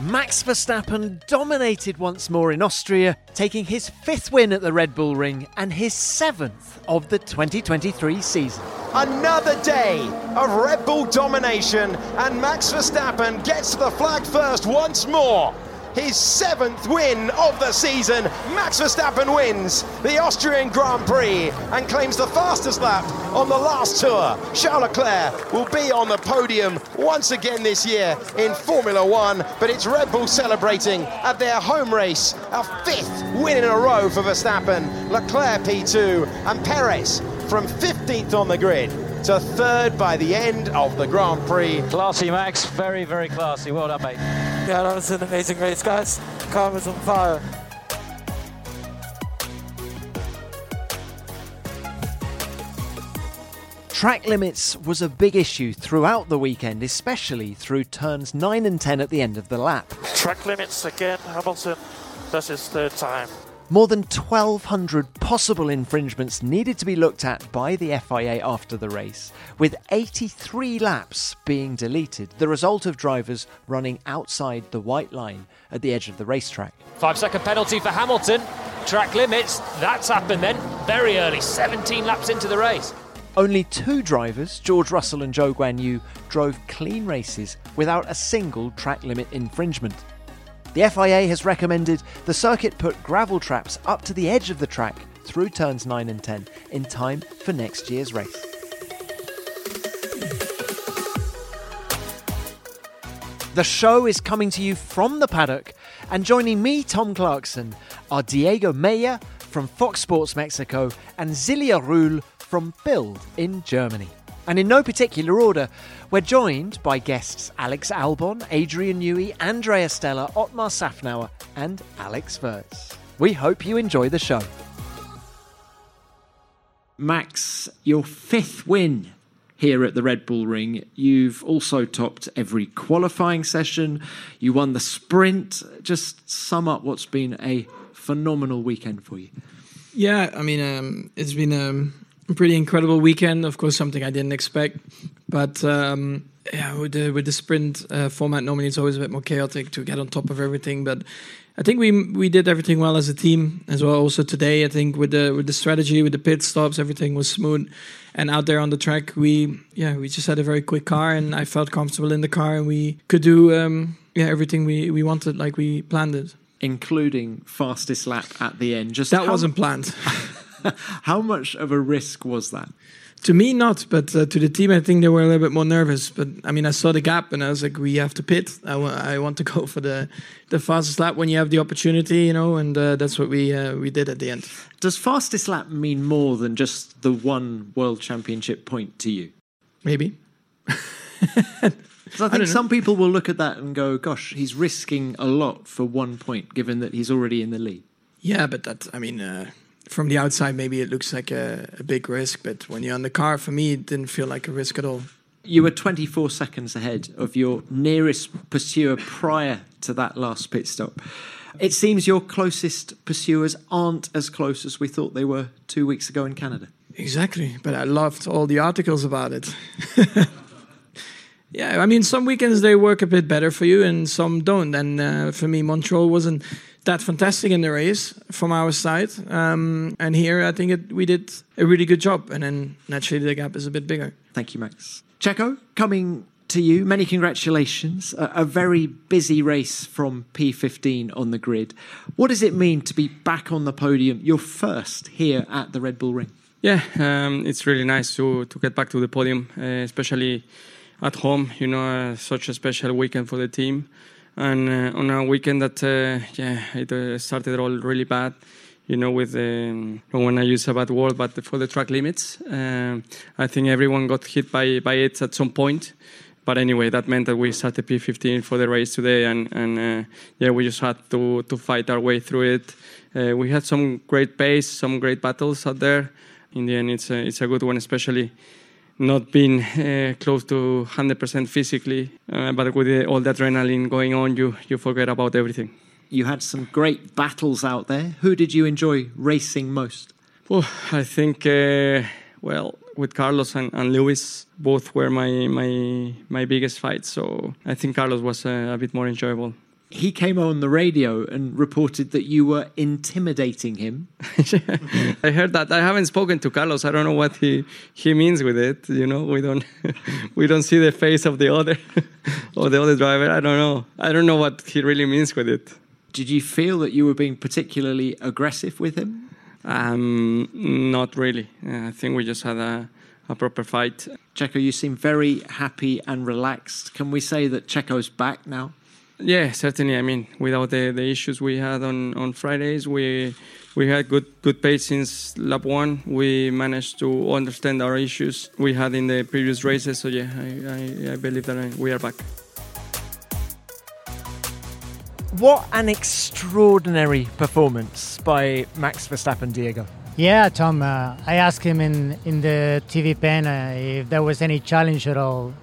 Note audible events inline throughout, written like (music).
Max Verstappen dominated once more in Austria, taking his fifth win at the Red Bull Ring and his seventh of the 2023 season. Another day of Red Bull domination, and Max Verstappen gets to the flag first once more his seventh win of the season. Max Verstappen wins the Austrian Grand Prix and claims the fastest lap on the last tour. Charles Leclerc will be on the podium once again this year in Formula One, but it's Red Bull celebrating at their home race, a fifth win in a row for Verstappen. Leclerc P2 and Perez from 15th on the grid to third by the end of the Grand Prix. Classy, Max. Very, very classy. Well done, mate. Yeah, that was an amazing race, guys. Car was on fire. Track limits was a big issue throughout the weekend, especially through turns 9 and 10 at the end of the lap. Track limits again, Hamilton. That's his third time. More than 1,200 possible infringements needed to be looked at by the FIA after the race, with 83 laps being deleted, the result of drivers running outside the white line at the edge of the racetrack. Five second penalty for Hamilton. Track limits. That's happened then, very early, 17 laps into the race. Only two drivers, George Russell and Zhou Guanyu, drove clean races without a single track limit infringement. The FIA has recommended the circuit put gravel traps up to the edge of the track through turns 9 and 10 in time for next year's race. The show is coming to you from the paddock, and joining me, Tom Clarkson, are Diego Mejia from Fox Sports Mexico and Silja Rulle from Bild in Germany. And in no particular order, we're joined by guests Alex Albon, Adrian Newey, Andrea Stella, Otmar Szafnauer, and Alex Wurz. We hope you enjoy the show. Max, your fifth win here at the Red Bull Ring. You've also topped every qualifying session. You won the sprint. Just sum up what's been a phenomenal weekend for you. Yeah, I mean, um, it's been um, a pretty incredible weekend. Of course, something I didn't expect, but um, yeah, with the with the sprint uh, format, normally it's always a bit more chaotic to get on top of everything. But I think we we did everything well as a team as well. Also today, I think with the with the strategy, with the pit stops, everything was smooth. And out there on the track, we yeah we just had a very quick car, and I felt comfortable in the car, and we could do um, yeah everything we we wanted like we planned it, including fastest lap at the end. Just that wasn't planned. (laughs) (laughs) How much of a risk was that? To me, not, but uh, to the team, I think they were a little bit more nervous. But I mean, I saw the gap, and I was like, "We have to pit. I, w- I want to (laughs) go for the the fastest lap when you have the opportunity, you know." And uh, that's what we uh, we did at the end. Does fastest lap mean more than just the one world championship point to you? Maybe. (laughs) I think I some people will look at that and go, "Gosh, he's risking a lot for one point, given that he's already in the lead." Yeah, but that I mean, uh, from the outside, maybe it looks like a, a, big risk, but when you're on the car, for me, it didn't feel like a risk at all. You were 24 seconds ahead of your nearest pursuer prior to that last pit stop. It seems your closest pursuers aren't as close as we thought they were two weeks ago in Canada. Exactly, but I loved all the articles about it. (laughs) yeah, I mean, some weekends they work a bit better for you, and some don't. And uh, for me, Montreal wasn't that fantastic in the race from our side. Um, and here, I think it, we did a really good job. And then naturally, the gap is a bit bigger. Thank you, Max. Checo, coming to you, many congratulations. A, a, very busy race from P15 on the grid. What does it mean to be back on the podium, your first here at the Red Bull Ring? Yeah, um, it's really nice to, to get back to the podium, uh, especially at home. You know, uh, such a special weekend for the team and uh, on a weekend that uh, yeah it uh, started all really bad you know with um, I use a bad word but for the track limits um, I think everyone got hit by by it at some point but anyway, that meant that we started P15 for the race today, and and uh, yeah, we just had to to fight our way through it. Uh, we had some great pace, some great battles out there. In the end, it's a, it's a good one, especially not being uh, close to 100% physically, uh, but with the, all the adrenaline going on, you you forget about everything. You had some great battles out there. Who did you enjoy racing most? Well, I think uh, well with Carlos and, and Lewis, both were my my my biggest fights. So I think Carlos was a, a bit more enjoyable. He came on the radio and reported that you were intimidating him. (laughs) I heard that. I haven't spoken to Carlos. I don't know what he, he means with it. You know, we don't (laughs) we don't see the face of the other (laughs) or the other driver. I don't know. I don't know what he really means with it. Did you feel that you were being particularly aggressive with him? Um, not really. I think we just had a, a proper fight. Checo, you seem very happy and relaxed. Can we say that Checo's back now? Yeah, certainly. I mean, without the, the issues we had on, on Fridays, we we had good good pace since lap one. We managed to understand our issues we had in the previous races. So yeah, I, I, I believe that we are back. What an extraordinary performance by Max Verstappen, Diego. Yeah, Tom. Uh, I asked him in, in the TV pen uh, if there was any challenge at all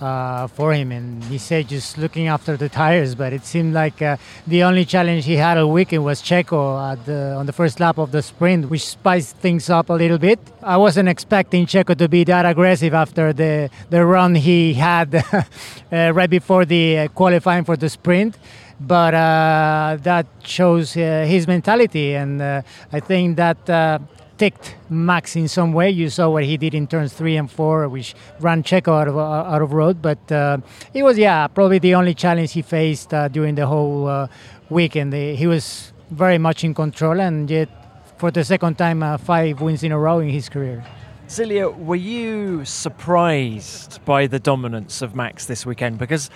uh, for him, and he said just looking after the tires. But it seemed like uh, the only challenge he had all weekend was Checo the, on the first lap of the sprint, which spiced things up a little bit. I wasn't expecting Checo to be that aggressive after the the run he had (laughs) uh, right before the uh, qualifying for the sprint but uh, that shows uh, his mentality, and uh, I think that uh, ticked Max in some way. You saw what he did in turns three and four, which ran Checo out of out of road. But uh, it was yeah probably the only challenge he faced uh, during the whole weekend. He was very much in control, and yet for the second time, five wins in a row in his career. Silja, were you surprised by the dominance of Max this weekend? Because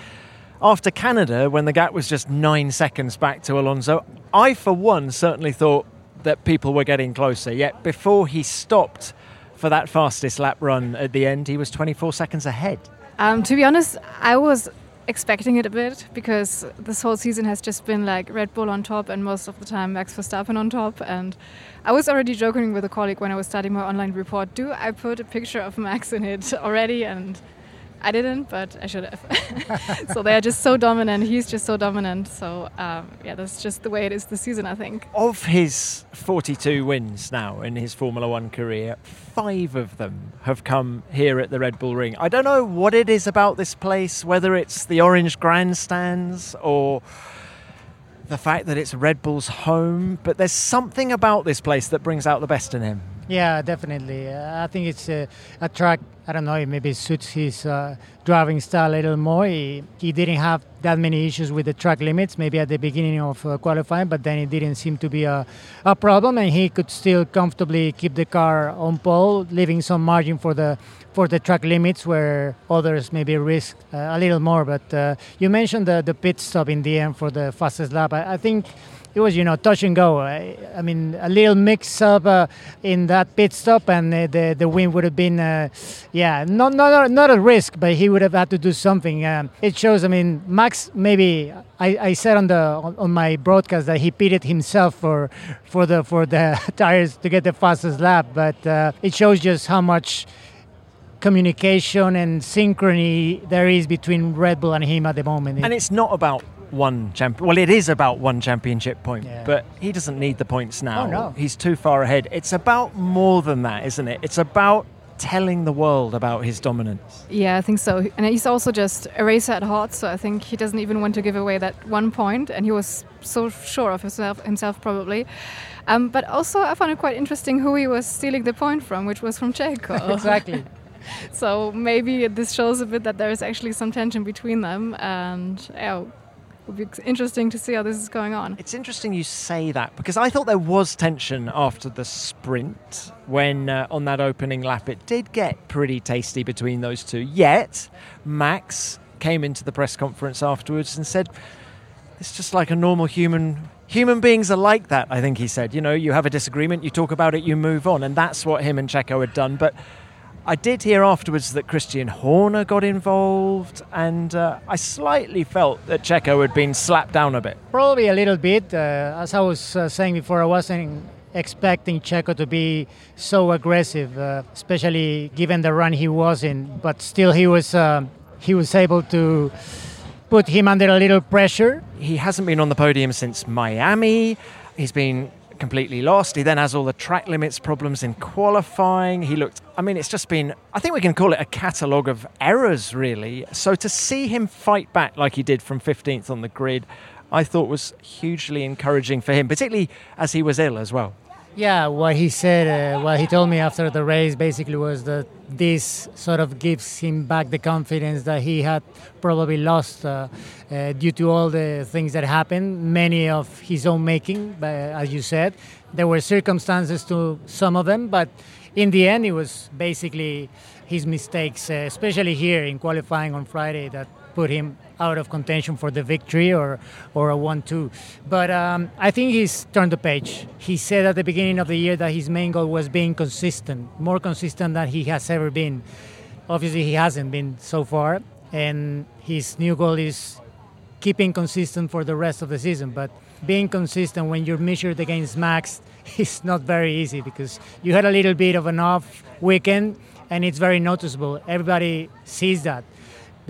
after Canada, when the gap was just nine seconds back to Alonso, I, for one, certainly thought that people were getting closer. Yet before he stopped for that fastest lap run at the end, he was 24 seconds ahead. Um, to be honest, I was expecting it a bit because this whole season has just been like Red Bull on top and most of the time Max Verstappen on top. And I was already joking with a colleague when I was starting my online report do I put a picture of Max in it (laughs) already? And I didn't, but I should have. (laughs) so they are just so dominant. He's just so dominant. So um, yeah, that's just the way it is this season, I think. Of his 42 wins now in his Formula One career, five of them have come here at the Red Bull Ring. I don't know what it is about this place, whether it's the orange grandstands or the fact that it's Red Bull's home, but there's something about this place that brings out the best in him. Yeah, definitely. I think it's a, a, track. I don't know. Maybe suits his uh, driving style a little more. He, he, didn't have that many issues with the track limits. Maybe at the beginning of uh, qualifying, but then it didn't seem to be a, a problem, and he could still comfortably keep the car on pole, leaving some margin for the for the track limits where others maybe risk uh, a little more. But uh, you mentioned the the pit stop in the end for the fastest lap. I, I think it was you know touch and go. I, mean a little mix up uh, in that pit stop, and uh, the the win would have been uh, yeah not not not a risk, but he would have had to do something. Um, it shows. I mean Max maybe I, I said on the on, my broadcast that he pitted himself for for the for the (laughs) tires to get the fastest lap, but uh, it shows just how much communication and synchrony there is between Red Bull and him at the moment. And it's not about one champion. Well, it is about one championship point, yeah. but he doesn't need the points now. Oh, no. He's too far ahead. It's about more than that, isn't it? It's about telling the world about his dominance. Yeah, I think so. And he's also just a racer at heart, so I think he doesn't even want to give away that one point, and he was so sure of himself, himself probably. Um, but also, I found it quite interesting who he was stealing the point from, which was from Checo. (laughs) (laughs) exactly. so maybe this shows a bit that there is actually some tension between them, and yeah, would be interesting to see how this is going on. It's interesting you say that because I thought there was tension after the sprint when uh, on that opening lap it did get pretty tasty between those two. Yet Max came into the press conference afterwards and said it's just like a normal human human beings are like that I think he said you know you have a disagreement you talk about it you move on and that's what him and Checo had done but I did hear afterwards that Christian Horner got involved, and uh, I slightly felt that Checo had been slapped down a bit. Probably a little bit. Uh, as I was uh, saying before, I wasn't expecting Checo to be so aggressive, uh, especially given the run he was in. But still, he was uh, he was able to put him under a little pressure. He hasn't been on the podium since Miami. He's been completely lost. He then has all the track limits problems in qualifying. He looked, I mean, it's just been, I think we can call it a catalogue of errors, really. So to see him fight back like he did from 15th on the grid, I thought was hugely encouraging for him, particularly as he was ill as well. Yeah, what he said, uh, what he told me after the race basically was that this sort of gives him back the confidence that he had probably lost uh, uh, due to all the things that happened, many of his own making, uh, as you said. There were circumstances to some of them, but in the end, it was basically his mistakes, uh, especially here in qualifying on Friday, that put him out of contention for the victory or, or a 1 2. But um, I think he's turned the page. He said at the beginning of the year that his main goal was being consistent, more consistent than he has ever been. Obviously, he hasn't been so far. And his new goal is keeping consistent for the rest of the season. But being consistent when you're measured against Max (laughs) is not very easy because you had a little bit of an off weekend and it's very noticeable. Everybody sees that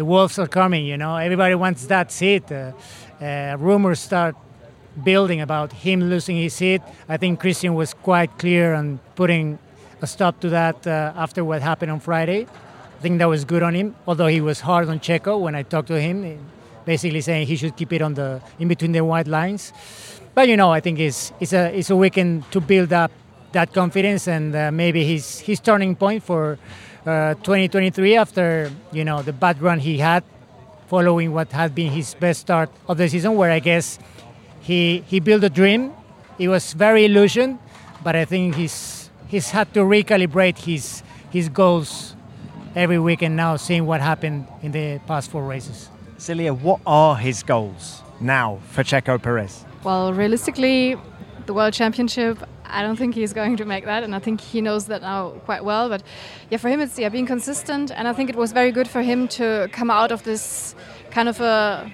the wolves are coming. You know, everybody wants that seat. Uh, uh, rumors start building about him losing his seat. I think Christian was quite clear on putting a stop to that uh, after what happened on Friday. I think that was good on him, although he was hard on Checo when I talked to him, basically saying he should keep it on the in between the white lines. But you know, I think it's it's a it's a weekend to build up that confidence and uh, maybe his his turning point for uh, 2023 after you know the bad run he had following what had been his best start of the season where I guess he he built a dream. It was very illusion but I think he's he's had to recalibrate his his goals every weekend now seeing what happened in the past four races. Silja what are his goals now for Checo Perez? Well realistically the world championship I don't think he's going to make that, and I think he knows that now quite well. But yeah, for him, it's yeah being consistent, and I think it was very good for him to come out of this kind of a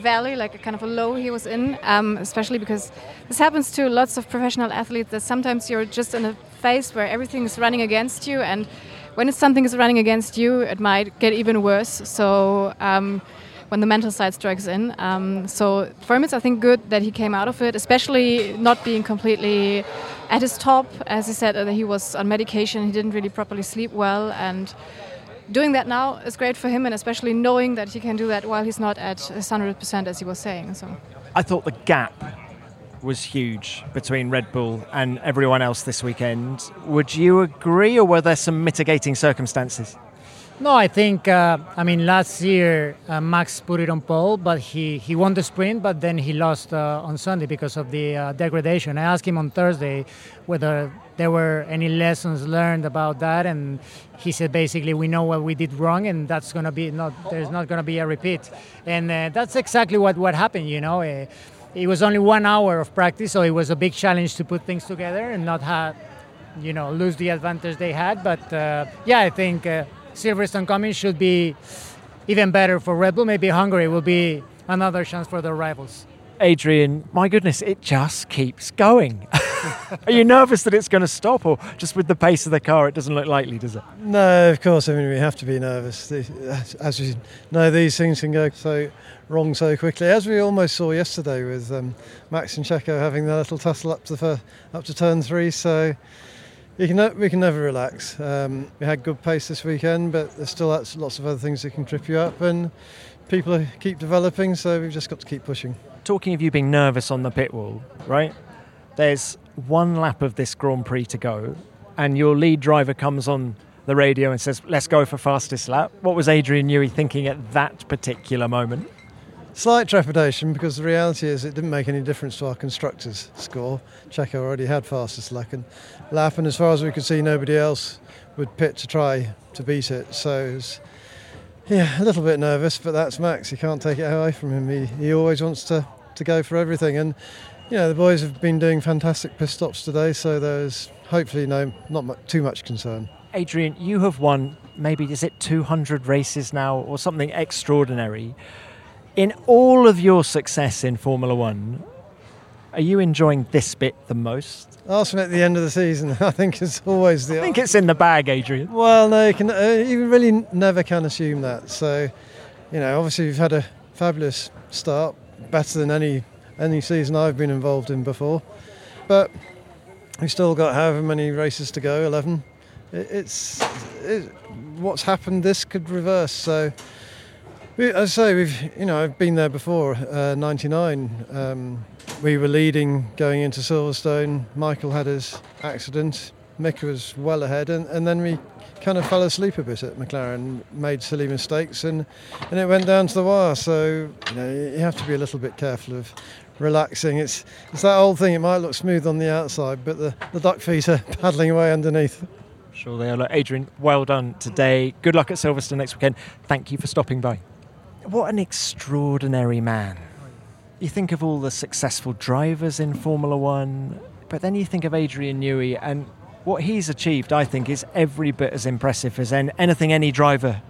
valley, like a kind of a low he was in, um, especially because this happens to lots of professional athletes. That sometimes you're just in a phase where everything is running against you, and when something is running against you, it might get even worse. So. Um, when the mental side strikes in. Um, so for him, it's I think good that he came out of it, especially not being completely at his top. As he said, that he was on medication, he didn't really properly sleep well, and doing that now is great for him, and especially knowing that he can do that while he's not at 100% as he was saying. So I thought the gap was huge between Red Bull and everyone else this weekend. Would you agree, or were there some mitigating circumstances? No, I think, uh, I mean, last year uh, Max put it on pole, but he, he won the sprint, but then he lost uh, on Sunday because of the uh, degradation. I asked him on Thursday whether there were any lessons learned about that, and he said basically we know what we did wrong, and that's going to be not, there's not going to be a repeat. And uh, that's exactly what, what happened, you know. Uh, it was only one hour of practice, so it was a big challenge to put things together and not have, you know, lose the advantage they had. But yeah, I think Silverstone coming should be even better for Red Bull. Maybe Hungary will be another chance for their rivals. Adrian, my goodness, it just keeps going. (laughs) Are you nervous that it's going to stop, or just with the pace of the car, it doesn't look likely, does it? No, of course. I mean, we have to be nervous. As we know, these things can go so wrong so quickly, as we almost saw yesterday with um, Max and Checo having their little tussle up to the, up to turn three. So you can we can never relax. Um, we had good pace this weekend, but there's still lots, of other things that can trip you up, and people keep developing. So we've just got to keep pushing. Talking of you being nervous on the pit wall, right? There's one lap of this Grand Prix to go, and your lead driver comes on the radio and says, "Let's go for fastest lap." What was Adrian Newey thinking at that particular moment? Slight trepidation because the reality is it didn't make any difference to our constructors' score. Checo already had fastest lap and, lap, and as far as we could see, nobody else would pit to try to beat it. So, it yeah, a little bit nervous, but that's Max. You can't take it away from him. He, he always wants to, to go for everything. And, you know, the boys have been doing fantastic pit stops today, so there's hopefully no not much, too much concern. Adrian, you have won maybe, is it 200 races now or something extraordinary? In all of your success in Formula One, are you enjoying this bit the most? Ask me at the end of the season. (laughs) I think it's always the. I think it's in the bag, Adrian. Well, no, you can. Uh, you really never can assume that. So, you know, obviously we've had a fabulous start, better than any any season I've been involved in before. But we've still got however many races to go, eleven. It, it's it, what's happened. This could reverse. So as I say, we've you know I've been there before. Uh, '99, um, we were leading going into Silverstone. Michael had his accident. Mick was well ahead, and, and then we kind of fell asleep a bit at McLaren, made silly mistakes, and, and it went down to the wire. So you know you have to be a little bit careful of relaxing. It's it's that old thing. It might look smooth on the outside, but the, the duck feet are (laughs) paddling away underneath. Sure they are. Adrian, well done today. Good luck at Silverstone next weekend. Thank you for stopping by. What an extraordinary man. You think of all the successful drivers in Formula One, but then you think of Adrian Newey, and what he's achieved, I think, is every bit as impressive as anything any driver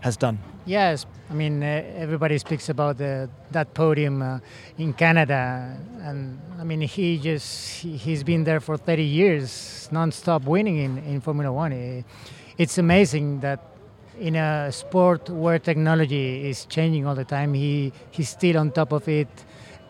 has done. Yes, I mean everybody speaks about the, that podium uh, in Canada, and I mean he just he, has been there for 30 years, non-stop winning in, in Formula One. It's amazing that in a sport where technology is changing all the time, he he's still on top of it,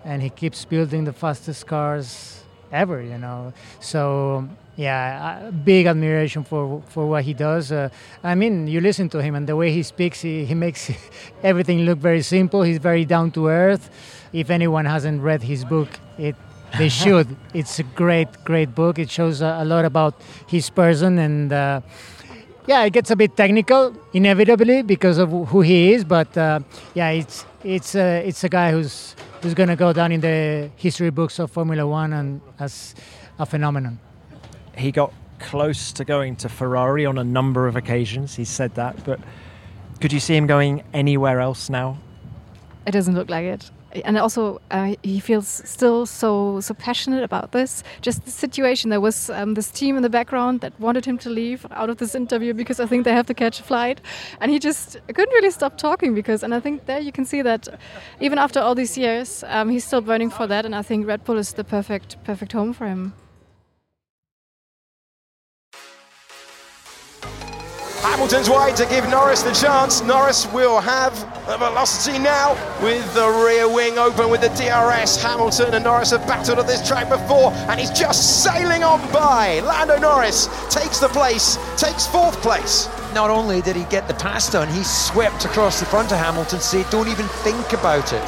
and he keeps building the fastest cars ever. You know, so yeah, big admiration for for what he does. Uh, I mean, you listen to him and the way he speaks, he, he makes (laughs) everything look very simple. He's very down to earth. If anyone hasn't read his book, it they (laughs) should. it's a great, great book. It shows a, a lot about his person and. Uh, yeah, it gets a bit technical inevitably because of who he is, but uh, yeah, it's it's uh, it's a guy who's who's going to go down in the history books of Formula One and as a phenomenon. He got close to going to Ferrari on a number of occasions. He said that, but could you see him going anywhere else now? It doesn't look like it and also uh, he feels still so so passionate about this. Just the situation. There was um, this team in the background that wanted him to leave out of this interview because I think they have to catch a flight, and he just couldn't really stop talking because. And I think there you can see that even after all these years, um, he's still burning for that. And I think Red Bull is the perfect perfect home for him. Hamilton's wide to give Norris the chance. Norris will have the velocity now with the rear wing open with the DRS. Hamilton and Norris have battled at this track before, and he's just sailing on by. Lando Norris takes the place, takes fourth place. Not only did he get the pass done, he swept across the front of Hamilton, say, don't even think about it.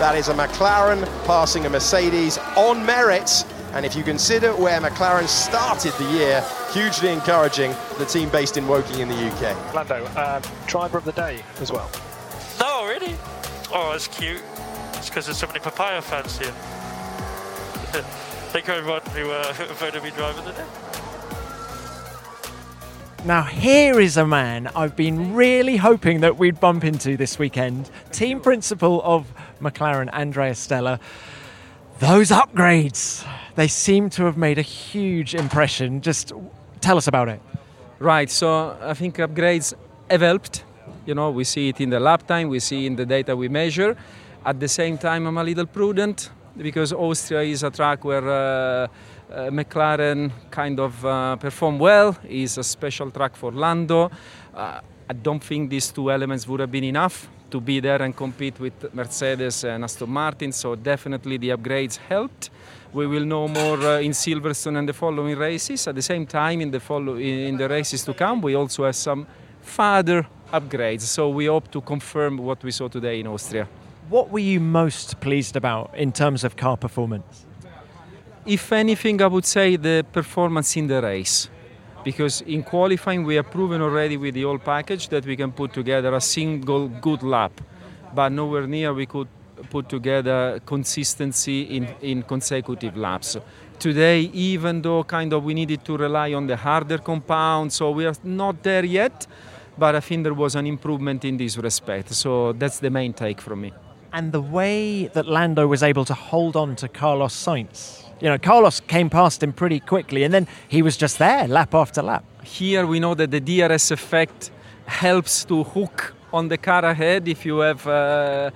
That is a McLaren passing a Mercedes on merit. And if you consider where McLaren started the year, hugely encouraging the team based in Woking in the UK. Lando, um, driver of the day as well. No, really? Oh, that's cute. It's because there's so many papaya fans here. Thank you everyone who uh, (laughs) voted me driver of the day. Now, here is a man I've been really hoping that we'd bump into this weekend. Team principal of McLaren, Andrea Stella. Those upgrades, they seem to have made a huge impression. Just tell us about it. Right, so I think upgrades have helped. You know, we see it in the lap time, we see in the data we measure. At the same time, I'm a little prudent because Austria is a track where uh, uh, McLaren kind of uh, perform well. It's a special track for Lando. Uh, I don't think these two elements would have been enough to be there and compete with Mercedes and Aston Martin. So definitely the upgrades helped. We will know more uh, in Silverstone and the following races. At the same time, in the follow in the races to come, we also have some further upgrades. So we hope to confirm what we saw today in Austria. What were you most pleased about in terms of car performance? If anything, I would say the performance in the race because in qualifying we have proven already with the whole package that we can put together a single good lap, but nowhere near we could put together consistency in, in consecutive laps. Today, even though kind of we needed to rely on the harder compound, so we are not there yet, but I think there was an improvement in this respect. So that's the main take from me. And the way that Lando was able to hold on to Carlos Sainz You know, Carlos came past him pretty quickly, and then he was just there, lap after lap. Here we know that the DRS effect helps to hook on the car ahead if you have. Uh,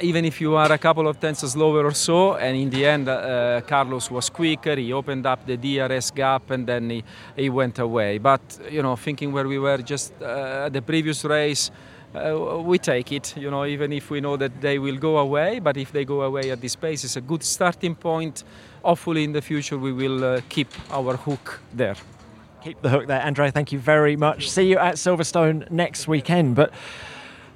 even if you are a couple of tenths slower or so, and in the end, uh, Carlos was quicker. He opened up the DRS gap, and then he, he went away. But you know, thinking where we were just uh, the previous race, uh, we take it. You know, even if we know that they will go away, but if they go away at this pace, it's a good starting point. Hopefully, in the future, we will uh, keep our hook there. Keep the hook there, Andre. Thank you very much. See you at Silverstone next weekend. But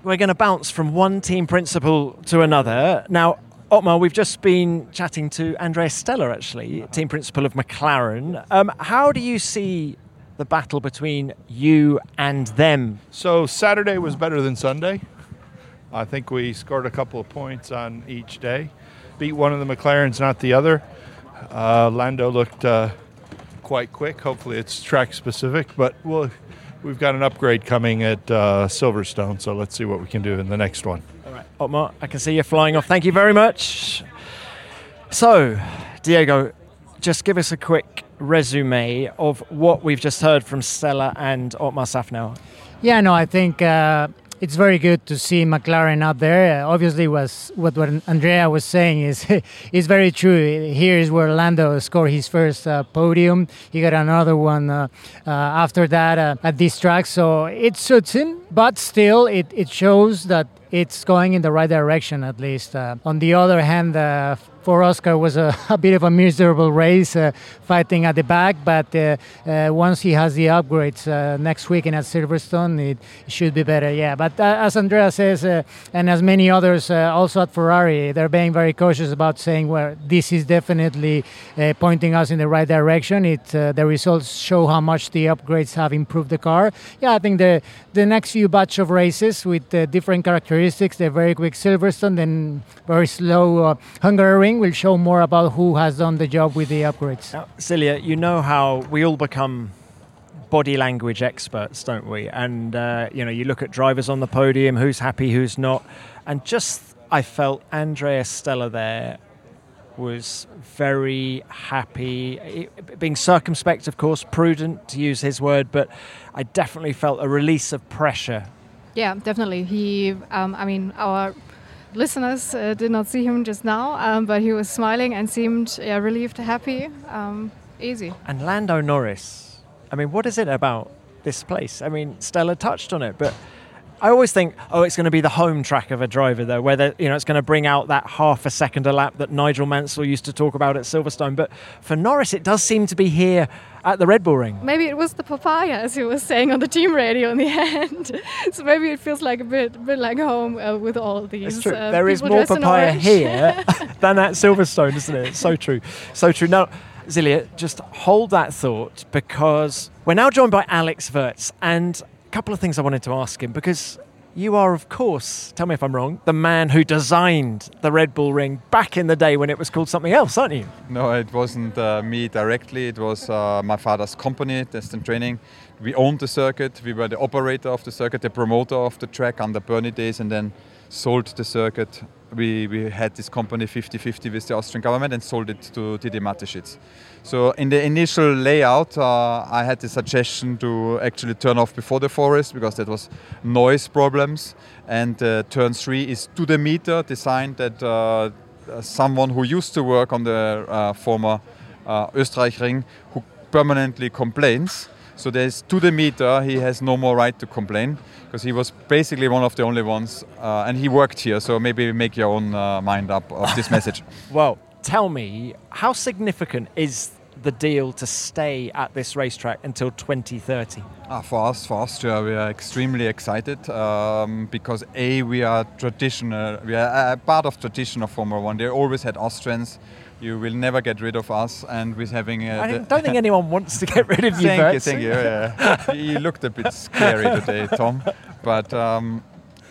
we're going to bounce from one team principal to another. Now, Otmar, we've just been chatting to Andrea Stella, actually, team principal of McLaren. Um, how do you see the battle between you and them? So, Saturday was better than Sunday. I think we scored a couple of points on each day. Beat one of the McLarens, not the other. Uh, Lando looked uh, quite quick. Hopefully, it's track specific, but we'll we've got an upgrade coming at uh, Silverstone, so let's see what we can do in the next one. All right, Otmar, I can see you flying off. Thank you very much. So, Diego, just give us a quick resume of what we've just heard from Stella and Otmar Szafnauer. Yeah, no, I think uh, it's very good to see McLaren out there. Uh, obviously, was what, what Andrea was saying is (laughs) is very true. Here is where Lando scored his first uh, podium. He got another one uh, uh after that uh, at this track, so it suits him. But still, it, it shows that it's going in the right direction at least. Uh, on the other hand, for Oscar was a, (laughs) a, bit of a miserable race, uh, fighting at the back. But uh, uh, once he has the upgrades uh, next weekend at Silverstone, it, should be better. Yeah, but uh, as Andrea says, and as many others also at Ferrari, they're being very cautious about saying, well, this is definitely pointing us in the right direction. It the results show how much the upgrades have improved the car. Yeah, I think the the next few batch of races with different characteristics, the very quick Silverstone, then very slow Hungary will show more about who has done the job with the upgrades. Now, Silja, you know how we all become body language experts, don't we? And uh, you know, you look at drivers on the podium, who's happy, who's not, and just I felt Andrea Stella there was very happy, being circumspect, of course, prudent to use his word, but I definitely felt a release of pressure. Yeah, definitely. He, um, I mean, our listeners uh, did not see him just now, um, but he was smiling and seemed yeah, relieved, happy, um, easy. And Lando Norris, I mean, what is it about this place? I mean, Stella touched on it, but I always think, oh, it's going to be the home track of a driver, though, where you know it's going to bring out that half a second a lap that Nigel Mansell used to talk about at Silverstone. But for Norris, it does seem to be here at the Red Bull Ring. Maybe it was the papaya, as he was saying on the team radio in the (laughs) end. so maybe it feels like a bit, a bit like home uh, with all these. true. Uh, there is more papaya here (laughs) than at Silverstone, isn't it? It's so true, so true. Now. Silja, just hold that thought because we're now joined by Alex Wurz, and couple of things I wanted to ask him because you are, of course, tell me if I'm wrong, the man who designed the Red Bull Ring back in the day when it was called something else, aren't you? No, it wasn't uh, me directly. It was uh, my father's company, Destin Training. We owned the circuit. We were the operator of the circuit, the promoter of the track under Bernie days, and then sold the circuit. We, we had this company 50-50 with the Austrian government and sold it to Dietrich Mateschitz. So in the initial layout, uh, I had the suggestion to actually turn off before the forest because that was noise problems. And uh, turn three is to the meter, designed that uh, someone who used to work on the uh, former uh, Österreich who permanently complains. So there's to the meter, he has no more right to complain because he was basically one of the only ones, uh, and he worked here. So maybe make your own uh, mind up of this message. (laughs) well, tell me, how significant is the deal to stay at this racetrack until 2030? Ah, for us, for Austria, we are extremely excited um, because A, we are traditional, we are a part of tradition of Formula One. They always had Austrians. You will never get rid of us, and with having. Uh, I don't think anyone (laughs) wants to get rid of you. thank you, thank you. Yeah. you looked a bit scary today, Tom, but. Um,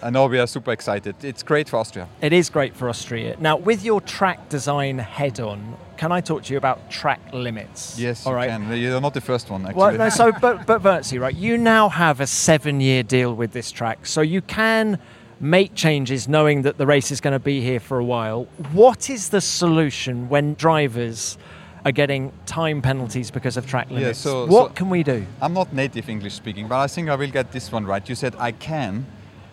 I know we are super excited. It's great for Austria. It is great for Austria. Now, with your track design head on, can I talk to you about track limits? Yes, All right. Can. You're not the first one, actually. Well, no, so, but, but Wurzy, right, you now have a seven year deal with this track, so you can make changes knowing that the race is going to be here for a while. What is the solution when drivers are getting time penalties because of track limits. Yeah, so, what so can we do? I'm not native English speaking, but I think I will get this one right. You said I can.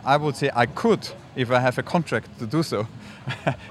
I would say I could if I have a contract to do so (laughs)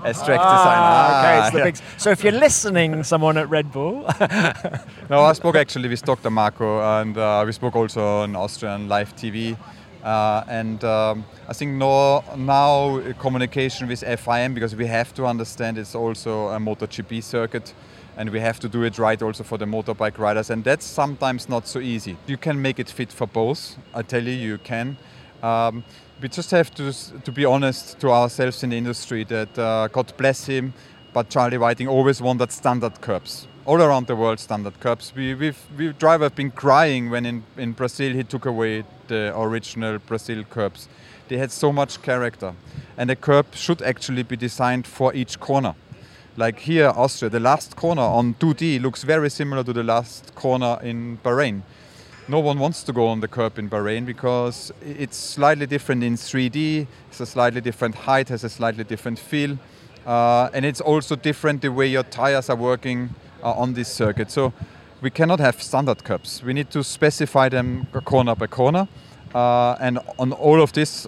as track ah, designer. okay, it's the (laughs) yeah. So if you're listening, someone at Red Bull. (laughs) no, I spoke actually with Dr. Marko, and uh, we spoke also on Austrian live TV. Uh, and um, I think no, now communication with FIM because we have to understand it's also a MotoGP circuit and we have to do it right also for the motorbike riders and that's sometimes not so easy. You can make it fit for both, I tell you, you can. Um, we just have to, to be honest to ourselves in the industry that uh, God bless him, but Charlie Whiting always wanted standard curbs all around the world standard curbs. We, we've, we driver have been crying when in, in Brazil he took away the original Brazil curbs. They had so much character. And a curb should actually be designed for each corner. Like here, Austria, the last corner on 2D looks very similar to the last corner in Bahrain. No one wants to go on the curb in Bahrain because it's slightly different in 3D, it's a slightly different height, has a slightly different feel. Uh, and it's also different the way your tires are working uh, on this circuit. So we cannot have standard curbs. We need to specify them corner by corner. Uh, and on all of this,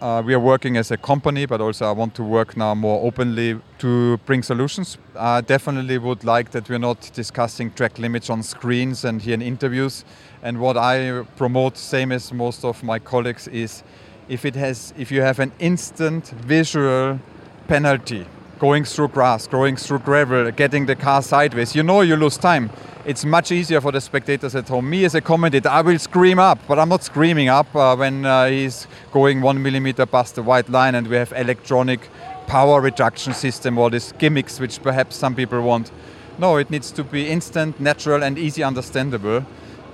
uh, we are working as a company, but also I want to work now more openly to bring solutions. I definitely would like that we're not discussing track limits on screens and here in interviews. And what I promote, same as most of my colleagues, is if it has, if you have an instant visual penalty going through grass, going through gravel, getting the car sideways, you know you lose time. It's much easier for the spectators at home. Me as a commentator, I will scream up, but I'm not screaming up uh, when uh, he's going one millimeter past the white line and we have electronic power reduction system or these gimmicks which perhaps some people want. No, it needs to be instant, natural, and easy understandable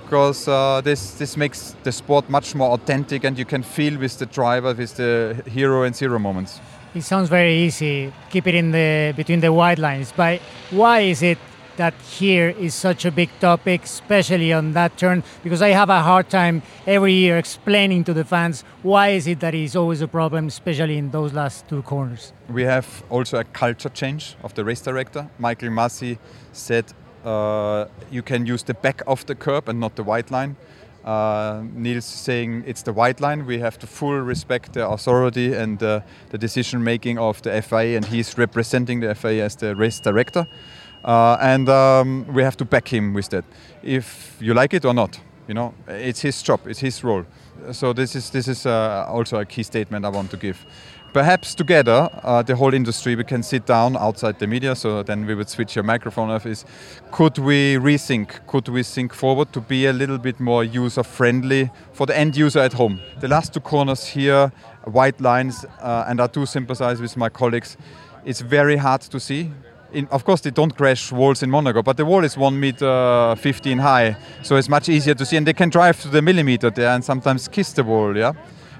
because uh, this this makes the sport much more authentic and you can feel with the driver, with the hero and zero moments. It sounds very easy. Keep it in the between the white lines. But why is it that here is such a big topic, especially on that turn? Because I have a hard time every year explaining to the fans why is it that it's always a problem, especially in those last two corners. We have also a culture change of the race director. Michael Masi said uh, you can use the back of the curb and not the white line. Uh, Niels saying it's the white line. We have to full respect the authority and uh, the decision making of the FIA, and he's representing the FIA as the race director. Uh, and um, we have to back him with that, if you like it or not. You know, it's his job, it's his role. So this is this is uh, also a key statement I want to give perhaps together, uh, the whole industry, we can sit down outside the media. So then we would switch your microphone off. Is could we rethink? Could we think forward to be a little bit more user friendly for the end user at home? The last two corners here, white lines, uh, and I do sympathize with my colleagues. It's very hard to see. In, of course, they don't crash walls in Monaco, but the wall is one meter 15 high, so it's much easier to see, and they can drive to the millimeter there and sometimes kiss the wall. Yeah.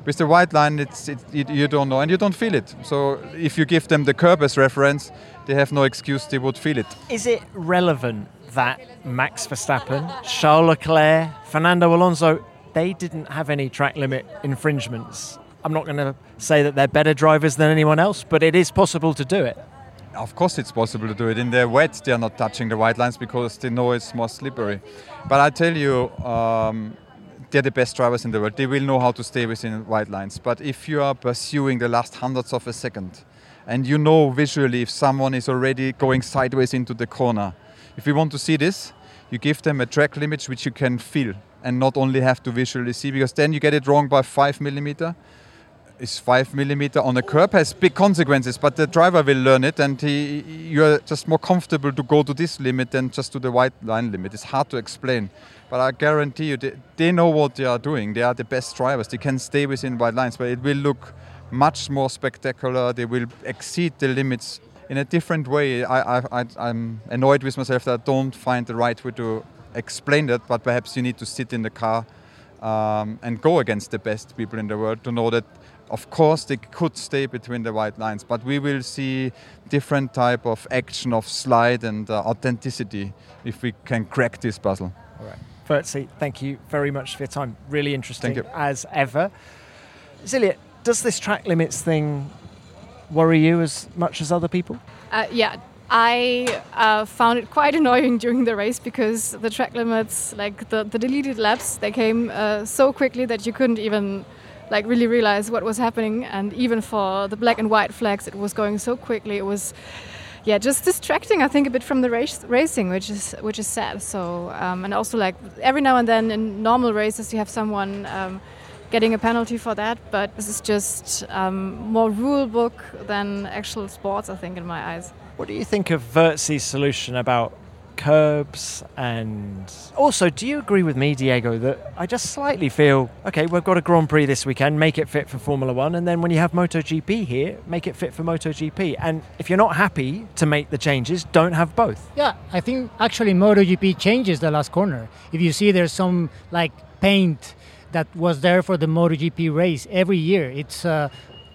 With the white line, it's, it, it, you don't know and you don't feel it. So if you give them the curb as reference, they have no excuse, they would feel it. Is it relevant that Max Verstappen, Charles Leclerc, Fernando Alonso, they didn't have any track limit infringements? I'm not going to say that they're better drivers than anyone else, but it is possible to do it. Of course, it's possible to do it. In the wet, they are not touching the white lines because they know it's more slippery. But I tell you, um, they're the best drivers in the world. They will know how to stay within white lines. But if you are pursuing the last hundreds of a second, and you know visually if someone is already going sideways into the corner, if you want to see this, you give them a track limit which you can feel and not only have to visually see, because then you get it wrong by five millimeter. Is five millimeter on a curb has big consequences, but the driver will learn it, and he, you're just more comfortable to go to this limit than just to the white line limit. It's hard to explain. But I guarantee you, they, they know what they are doing. They are the best drivers. They can stay within white lines, but it will look much more spectacular. They will exceed the limits in a different way. I, I, I, am annoyed with myself that I don't find the right way to explain that, but perhaps you need to sit in the car um, and go against the best people in the world to know that of course they could stay between the white lines but we will see different type of action of slide and uh, authenticity if we can crack this puzzle all right Wurzy, thank you very much for your time. Really interesting Thank you. as ever. Silja, does this track limits thing worry you as much as other people? Uh, yeah, I uh, found it quite (laughs) annoying during the race because the track limits, like the, the deleted laps, they came uh, so quickly that you couldn't even like really realize what was happening. And even for the black and white flags, it was going so quickly. It was, yeah, just distracting. I think a bit from the race, racing, which is which is sad. So um, and also like every now and then in normal races, you have someone. Um, getting a penalty for that, but this is just um, more rule book than actual sports, I think, in my eyes. What do you think of Wurzy's solution about curbs and also do you agree with me Diego that I just slightly feel okay we've got a Grand Prix this weekend make it fit for Formula 1 and then when you have MotoGP here make it fit for MotoGP. And if you're not happy to make the changes don't have both. Yeah I think actually MotoGP changes the last corner. If you see there's some like paint that was there for the MotoGP race every year it's a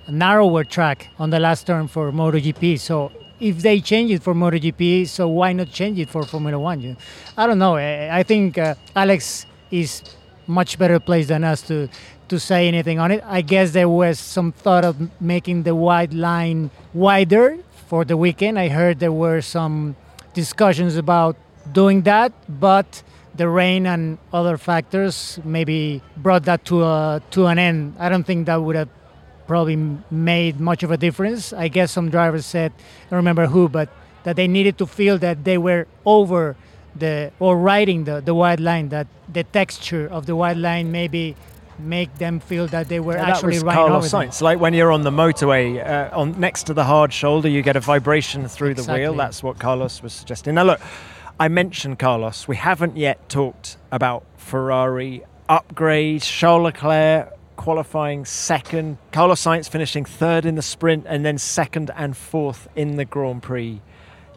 narrower track on the last turn for MotoGP. So if they change it for MotoGP, so why not change it for Formula One? You I don't know. I, I think uh, Alex is much better placed than us to to say anything on it. I guess there was some thought of making the white line wider for the weekend. I heard there were some discussions about doing that, but the rain and other factors maybe brought that to a to an end. I don't think that would have probably made much of a difference. I guess some drivers said, I don't remember who, but that they needed to feel that they were over the or riding the, the white line, that the texture of the white line maybe make them feel that they were yeah, actually that riding Carlos Sainz. Like when you're on the motorway, uh, on next to the hard shoulder, you get a vibration through the wheel. That's what Carlos was suggesting. Now look, I mentioned Carlos. We haven't yet talked about Ferrari upgrades. Charles Leclerc qualifying second. Carlos Sainz finishing third in the sprint and then second and fourth in the Grand Prix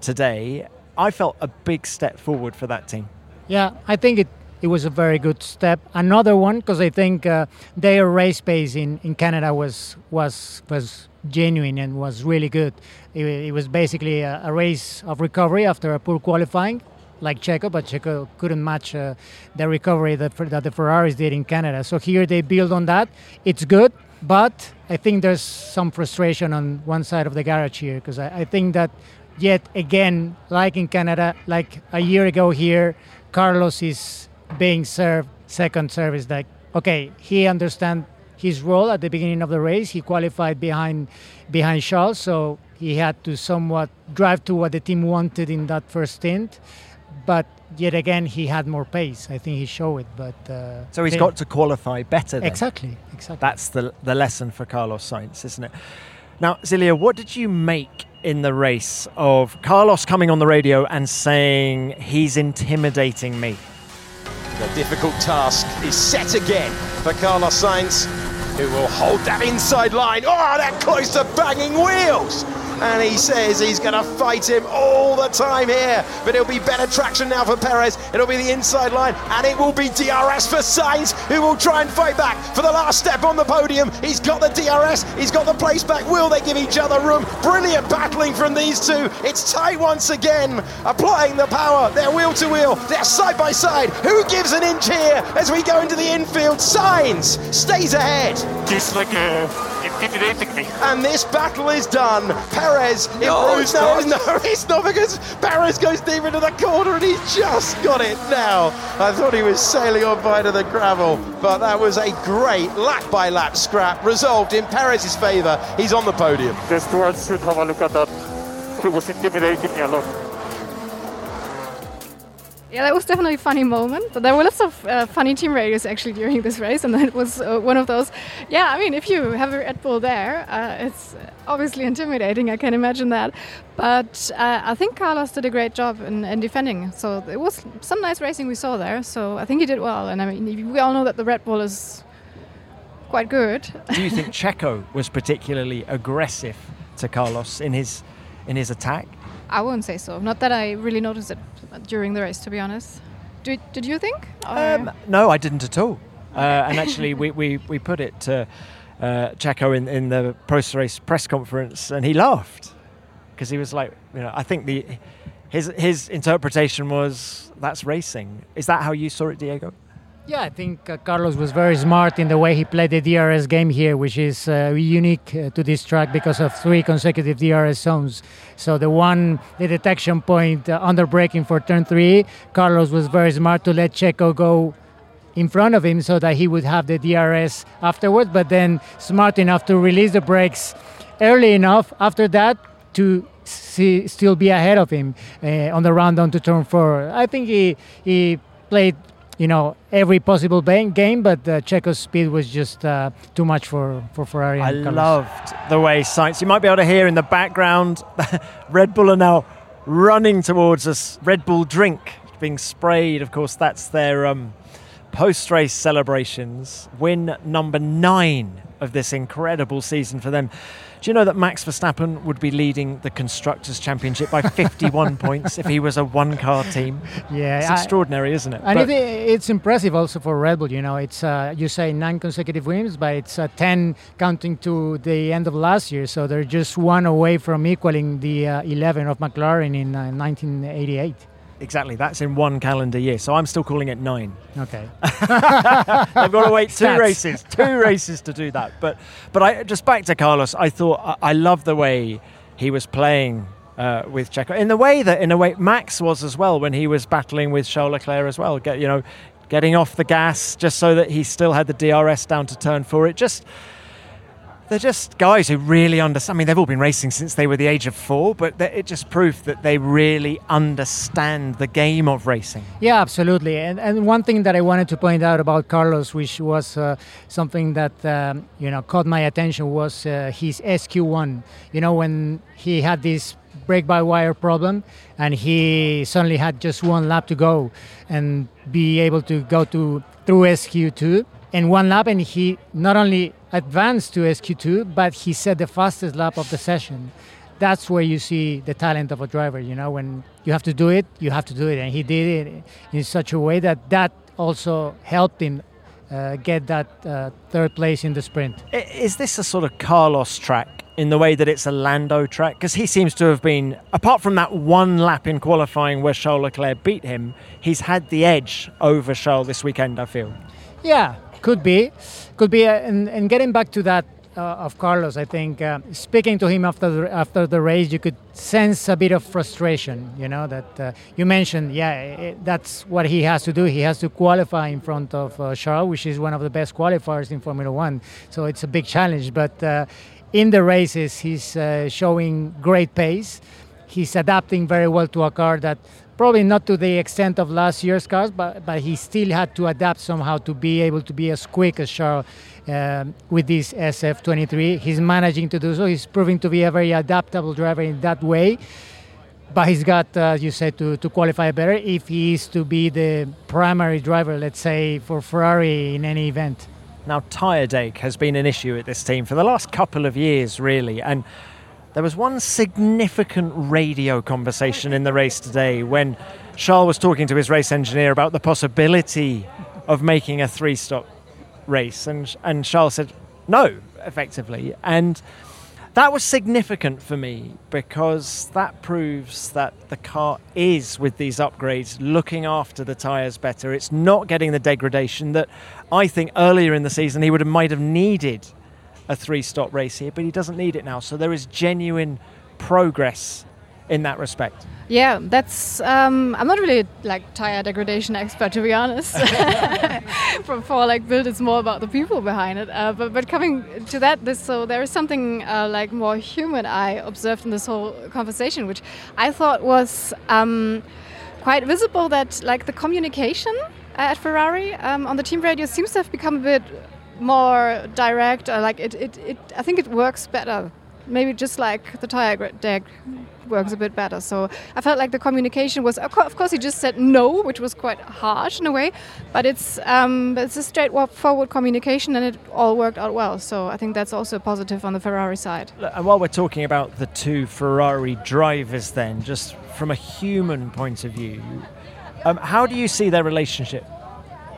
today. I felt a big step forward for that team. Yeah, I think it, it was a very good step. Another one because I think uh, their race pace in, in Canada was was was genuine and was really good. It, it was basically a, a race of recovery after a poor qualifying, like Checo, but Checo couldn't match uh, the recovery that that the Ferraris did in Canada. So here they build on that. It's good, but I think there's some frustration on one side of the garage here because I, I think that yet again, like in Canada, like a year ago here, Carlos is being served second service. Like, okay, he understands his role at the beginning of the race. He qualified behind behind Charles, so he had to somewhat drive to what the team wanted in that first stint. But yet again, he had more pace. I think he showed it. But uh, So he's they- got to qualify better. Then. Exactly, exactly. That's the the lesson for Carlos Sainz, isn't it? Now, Silja, what did you make in the race of Carlos coming on the radio and saying he's intimidating me? The difficult task is set again for Carlos Sainz, who will hold that inside line. Oh, that close to banging wheels. And he says he's going to fight him all the time here. But it'll be better traction now for Perez. It'll be the inside line. And it will be DRS for Sainz, who will try and fight back for the last step on the podium. He's got the DRS. He's got the place back. Will they give each other room? Brilliant battling from these two. It's tight once again. Applying the power. They're wheel to wheel. They're side by side. Who gives an inch here as we go into the infield? Sainz stays ahead. He's like me. And this battle is done. Perez No, improves. it's No, not. (laughs) no, it's not because Perez goes deep into the corner and he's just got it now. I thought he was sailing on by to the gravel, but that was a great lap by lap scrap resolved in Perez's favour. He's on the podium. The stewards should have a look at that. He was intimidating me a lot. Yeah, that was definitely a funny moment. But there were lots of uh, funny team radios actually during this race, and (laughs) that was uh, one of those. Yeah, I mean, if you have a Red Bull there, uh, it's obviously intimidating. I can imagine that. But uh, I think Carlos did a great job in, in defending. So it was some nice racing we saw there. So I think he did well. And I mean, we all know that the Red Bull is quite good. Do you think (laughs) Checo was particularly aggressive to Carlos in his in his attack? I wouldn't say so. Not that I really noticed it during the race, to be honest. Did, did you think? Um, no, I didn't at all. Uh, and actually, we, we, we put it to uh, Checo in, in the post race press conference, and he laughed because he was like, you know, I think the his his interpretation was that's racing. Is that how you saw it, Diego? Yeah, I think uh, Carlos was very smart in the way he played the DRS game here, which is uh, unique uh, to this track because of three consecutive DRS zones. So the one, the detection point uh, under braking for turn three, Carlos was very smart to let Checo go in front of him so that he would have the DRS afterwards, but then smart enough to release the brakes early enough after that to see, still be ahead of him uh, on the run down to turn four. I think he he played you know every possible game, but uh, Checo's speed was just uh, too much for for Ferrari. I Carlos. loved the way Sainz. You might be able to hear in the background, (laughs) Red Bull are now running towards us. Red Bull drink being sprayed. Of course, that's their um, post-race celebrations. Win number nine of this incredible season for them. Do you know that Max Verstappen would be leading the Constructors' Championship by (laughs) 51 points if he was a one car team? Yeah, it's I- extraordinary, isn't it? And it, it's impressive also for Red Bull. You know, it's uh, you say nine consecutive wins, but it's uh, ten counting to the end of last year. So they're just one away from equaling the uh, 11 of McLaren in uh, 1988. Exactly, that's in one calendar year. So I'm still calling it nine. Okay. (laughs) They've got to wait two Stats. races, two races to do that. But but I just back to Carlos. I thought I, I love the way he was playing uh, with Checo in the way that in a way Max was as well when he was battling with Charles Leclerc as well. Get you know, getting off the gas just so that he still had the DRS down to turn four. It just they're just guys who really understand. I mean, they've all been racing since they were the age of four, but it just proved that they really understand the game of racing. Yeah, absolutely. And, and one thing that I wanted to point out about Carlos, which was uh, something that um, you know caught my attention, was uh, his SQ1. You know, when he had this brake-by-wire problem, and he suddenly had just one lap to go, and be able to go to through SQ2 in one lap, and he not only advanced to SQ2, but he set the fastest lap of the session that's where you see the talent of a driver. You know, when you have to do it, you have to do it, and he did it in such a way that that also helped him uh, get that uh, third place in the sprint. Is this a sort of Carlos track in the way that it's a Lando track? Because he seems to have been, apart from that one lap in qualifying where Charles Leclerc beat him, he's had the edge over Charles this weekend, I feel. Yeah, could be, could be, uh, and, and getting back to that. Uh, of Carlos, I think uh, speaking to him after the, after the race, you could sense a bit of frustration. You know that uh, you mentioned, yeah, it, that's what he has to do. He has to qualify in front of uh, Charles, which is one of the best qualifiers in Formula One. So it's a big challenge. But uh, in the races, he's showing great pace. He's adapting very well to a car that probably not to the extent of last year's cars, but, but he still had to adapt somehow to be able to be as quick as Charles um, with this SF23. He's managing to do so. He's proving to be a very adaptable driver in that way. But he's got, uh, as you said, to, to qualify better if he is to be the primary driver, let's say, for Ferrari in any event. Now, tyre deg has been an issue at this team for the last couple of years, really. And there was one significant radio conversation in the race today when Charles was talking to his race engineer about the possibility of making a three stop race. And, and Charles said, no, effectively. And that was significant for me because that proves that the car is, with these upgrades, looking after the tyres better. It's not getting the degradation that I think earlier in the season he would have, might have needed a three stop race here, but he doesn't need it now. So there is genuine progress in that respect. Yeah, that's. Um, I'm not really like tire degradation expert to be honest. (laughs) for, for like Bild, it's more about the people behind it. Uh, but but coming to that, this so there is something uh, like more human I observed in this whole conversation, which I thought was um, quite visible. That like the communication at Ferrari um, on the team radio seems to have become a bit more direct. Uh, like it, it, it, I think it works better. Maybe just like the tire deg works a bit better. So I felt like the communication was, of course, he just said no, which was quite harsh in a way, but it's um, it's a straightforward communication, and it all worked out well. So I think that's also positive on the Ferrari side. And while we're talking about the two Ferrari drivers, then, just from a human point of view, um, how do you see their relationship?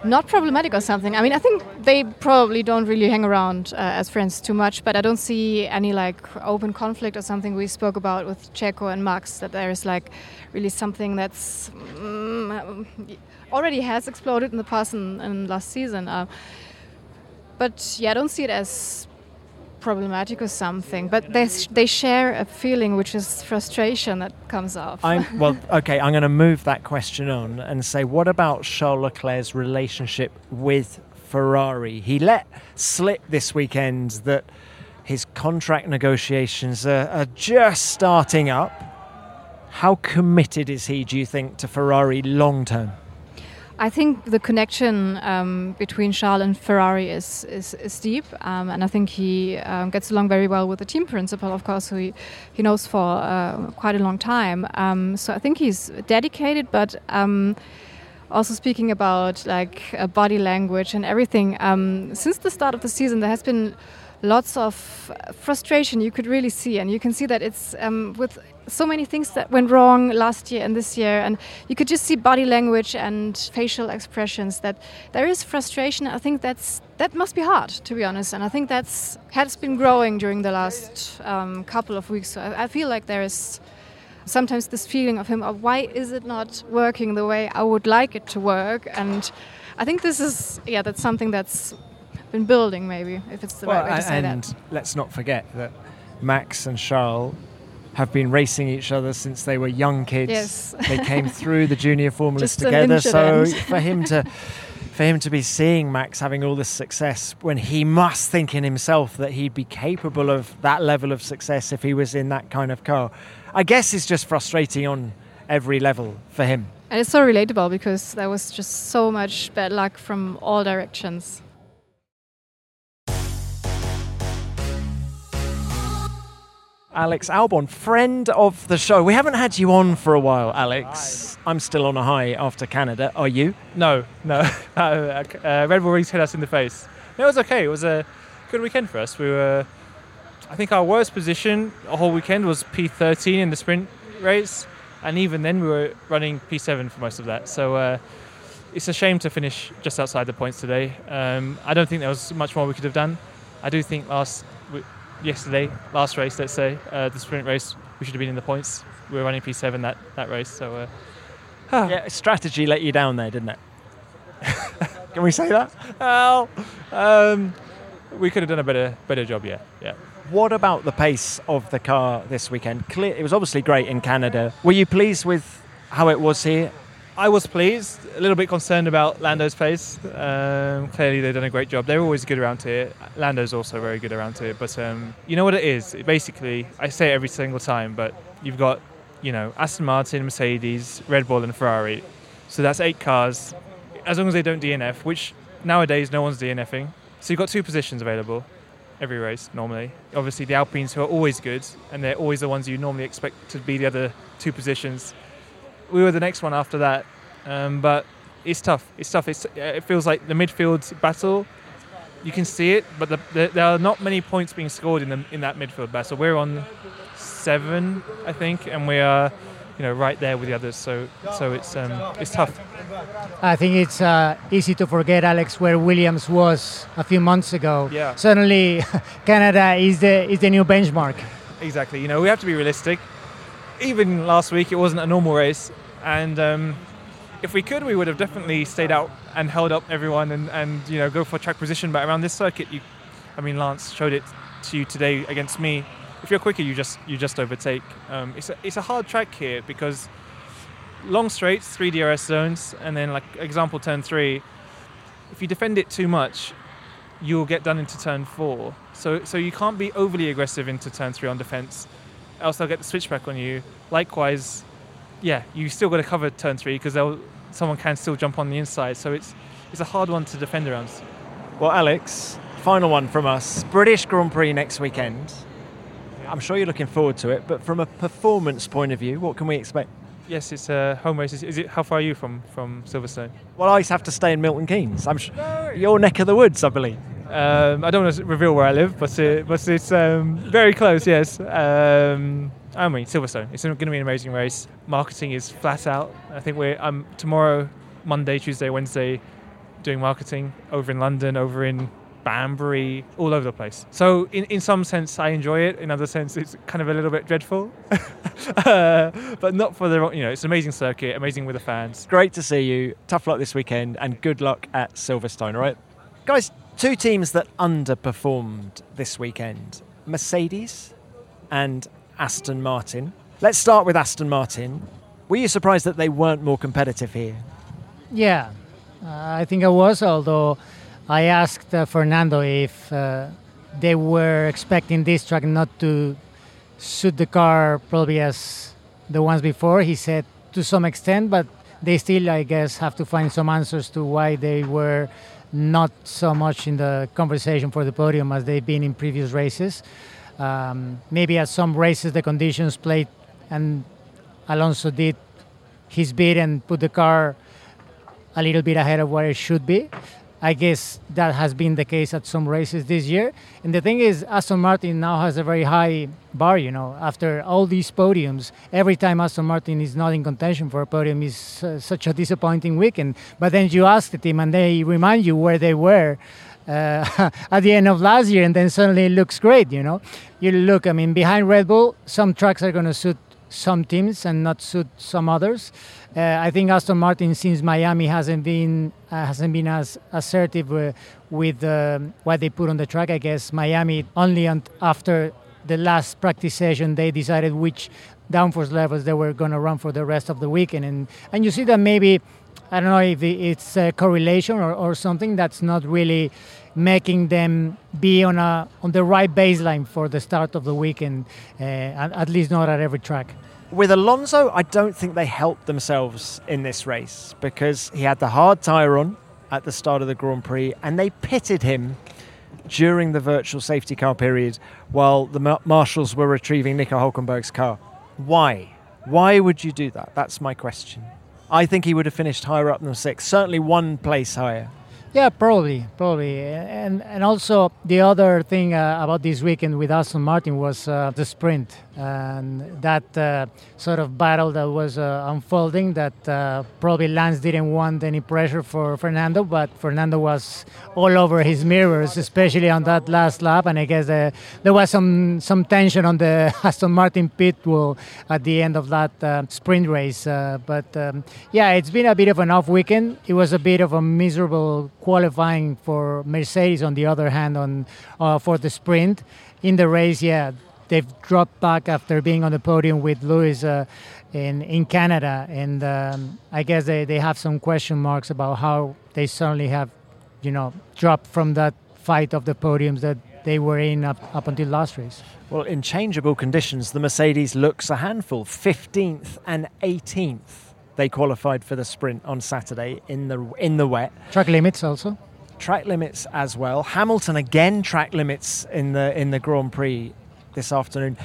Not problematic or something. I mean, I think they probably don't really hang around uh, as friends too much, but I don't see any like open conflict or something we spoke about with Checo and Max that there is like really something that's mm, already has exploded in the past and, and last season. Uh, but yeah, I don't see it as problematic or something, but they they share a feeling which is frustration that comes off. I'm well, okay. I'm going to move that question on and say, what about Charles Leclerc's relationship with Ferrari? He let slip this weekend that his contract negotiations are, are just starting up. How committed is he, do you think, to Ferrari long term? I think the connection um, between Charles and Ferrari is is, is deep, um, and I think he um, gets along very well with the team principal, of course, who he, he knows for uh, quite a long time. Um, so I think he's dedicated, but um, also speaking about like uh, body language and everything. Um, since the start of the season, there has been lots of frustration you could really see, and you can see that it's with so many things that went wrong last year and this year and you could just see body language and facial expressions that there is frustration. I think that's that must be hard to be honest and i think that's has been growing during the last um, couple of weeks. So I, I, feel like there is sometimes this feeling of him of why is it not working the way i would like it to work? And i think this is yeah that's something that's been building maybe if it's the well, right way to say and that let's not forget that max and charles have been racing each other since they were young kids. Yes. they came (laughs) through the junior formulas together. So for him to for him to be seeing Max having all this success when he must think in himself that he'd be capable of that level of success if he was in that kind of car. I guess it's just frustrating on every level for him. And it's so relatable because there was just so much bad luck from all directions. Alex Albon, friend of the show. We haven't had you on for a while, Alex. I'm still on a high after Canada. Are you? No, no. (laughs) uh, Red Bull Rings hit us in the face. It was okay. It was a good weekend for us. We were, I think, our worst position a whole weekend was P13 in the sprint race, and even then we were running P7 for most of that. So uh, it's a shame to finish just outside the points today. Um, I don't think there was much more we could have done. I do think last yesterday, last race, let's say, uh, the sprint race, we should have been in the points. We were running P7 that, that race, so. Uh, yeah, strategy let you down there, didn't it? (laughs) Can we say that? Well, um, we could have done a better better job, yeah. Yeah. What about the pace of the car this weekend? Clear, it was obviously great in Canada. Were you pleased with how it was here? I was pleased. A little bit concerned about Lando's pace. Um, clearly, they've done a great job. They're always good around here. Lando's also very good around here. But um, you know what it is? It basically, I say it every single time, but you've got, you know, Aston Martin, Mercedes, Red Bull, and Ferrari. So that's eight cars. As long as they don't DNF, which nowadays no one's DNFing. So you've got two positions available every race normally. Obviously, the Alpines who are always good, and they're always the ones you normally expect to be the other two positions we were the next one after that. Um, but it's tough. It's tough. It's, it feels like the midfield battle. You can see it, but the, the, there are not many points being scored in the, in that midfield battle. We're on seven, I think, and we are, you know, right there with the others. So so it's um, it's tough. I think it's uh, easy to forget, Alex, where Williams was a few months ago. Yeah. Suddenly, (laughs) Canada is the is the new benchmark. Exactly. You know, we have to be realistic. Even last week, it wasn't a normal race, and um, if we could, we would have definitely stayed out and held up everyone and, and you know go for track position. But around this circuit, you, I mean, Lance showed it to you today against me. If you're quicker, you just you just overtake. Um, it's a, it's a hard track here because long straights, three DRS zones, and then like example turn three. If you defend it too much, you'll get done into turn four. So so you can't be overly aggressive into turn three on defense, else they'll get the switchback on you. Likewise, yeah, you still got to cover turn three because someone can still jump on the inside. So it's it's a hard one to defend around. Well, Alex, final one from us. British Grand Prix next weekend. I'm sure you're looking forward to it, but from a performance point of view, what can we expect? Yes, it's a home race. Is it? How far are you from from Silverstone? Well, I have to stay in Milton Keynes. I'm sh- your neck of the woods, I believe. Um, I don't want to reveal where I live, but it, but it's um, very close. Yes. Um, I mean, Silverstone. It's going to be an amazing race. Marketing is flat out. I think we're um, tomorrow, Monday, Tuesday, Wednesday. doing marketing over in London, over in Banbury, all over the place. So in, in some sense, I enjoy it. In other sense, it's kind of a little bit dreadful. (laughs) uh, but not for the you know, it's an amazing circuit, amazing with the fans. Great to see you. Tough luck this weekend, and good luck at Silverstone. All right, guys. Two teams that underperformed this weekend: Mercedes and Aston Martin. Let's start with Aston Martin. Were you surprised that they weren't more competitive here? Yeah, uh, I think I was, although I asked uh, Fernando if uh, they were expecting this track not to suit the car probably as the ones before. He said to some extent, but they still, I guess, have to find some answers to why they were not so much in the conversation for the podium as they've been in previous races. Um, maybe at some races the conditions played, and Alonso did his bit and put the car a little bit ahead of where it should be. I guess that has been the case at some races this year. And the thing is, Aston Martin now has a very high bar. You know, after all these podiums, every time Aston Martin is not in contention for a podium is uh, such a disappointing weekend. But then you ask the team, and they remind you where they were. Uh, (laughs) at the end of last year, and then suddenly it looks great. You know, you look. I mean, behind Red Bull, some tracks are going to suit some teams and not suit some others. Uh, I think Aston Martin since Miami hasn't been uh, hasn't been as assertive with um, what they put on the track. I guess Miami only on, after the last practice session they decided which downforce levels they were going to run for the rest of the weekend, and and you see that maybe I don't know if it's a correlation or, or something that's not really making them be on a on the right baseline for the start of the weekend, uh, at, least not at every track. With Alonso, I don't think they helped themselves in this race because he had the hard tyre on at the start of the Grand Prix and they pitted him during the virtual safety car period while the marshals were retrieving Nico Hulkenberg's car. Why? Why would you do that? That's my question. I think he would have finished higher up than six, certainly one place higher. Yeah, probably, probably, and and also the other thing uh, about this weekend with Aston Martin was uh, the sprint and that uh, sort of battle that was uh, unfolding. That uh, probably Lance didn't want any pressure for Fernando, but Fernando was all over his mirrors, especially on that last lap. And I guess uh, there was some some tension on the (laughs) Aston Martin pit wall at the end of that sprint race. but um, yeah, it's been a bit of an off weekend. It was a bit of a miserable qualifying for Mercedes. On the other hand, on uh, for the sprint in the race, yeah, they've dropped back after being on the podium with Lewis uh, in in Canada, and um, I guess they, they have some question marks about how they suddenly have, you know, dropped from that fight of the podiums that they were in up, up until last race. Well, in changeable conditions, the Mercedes looks a handful, 15th and 18th they qualified for the sprint on Saturday in the in the wet. Track limits also. Track limits as well. Hamilton again track limits in the in the Grand Prix this afternoon.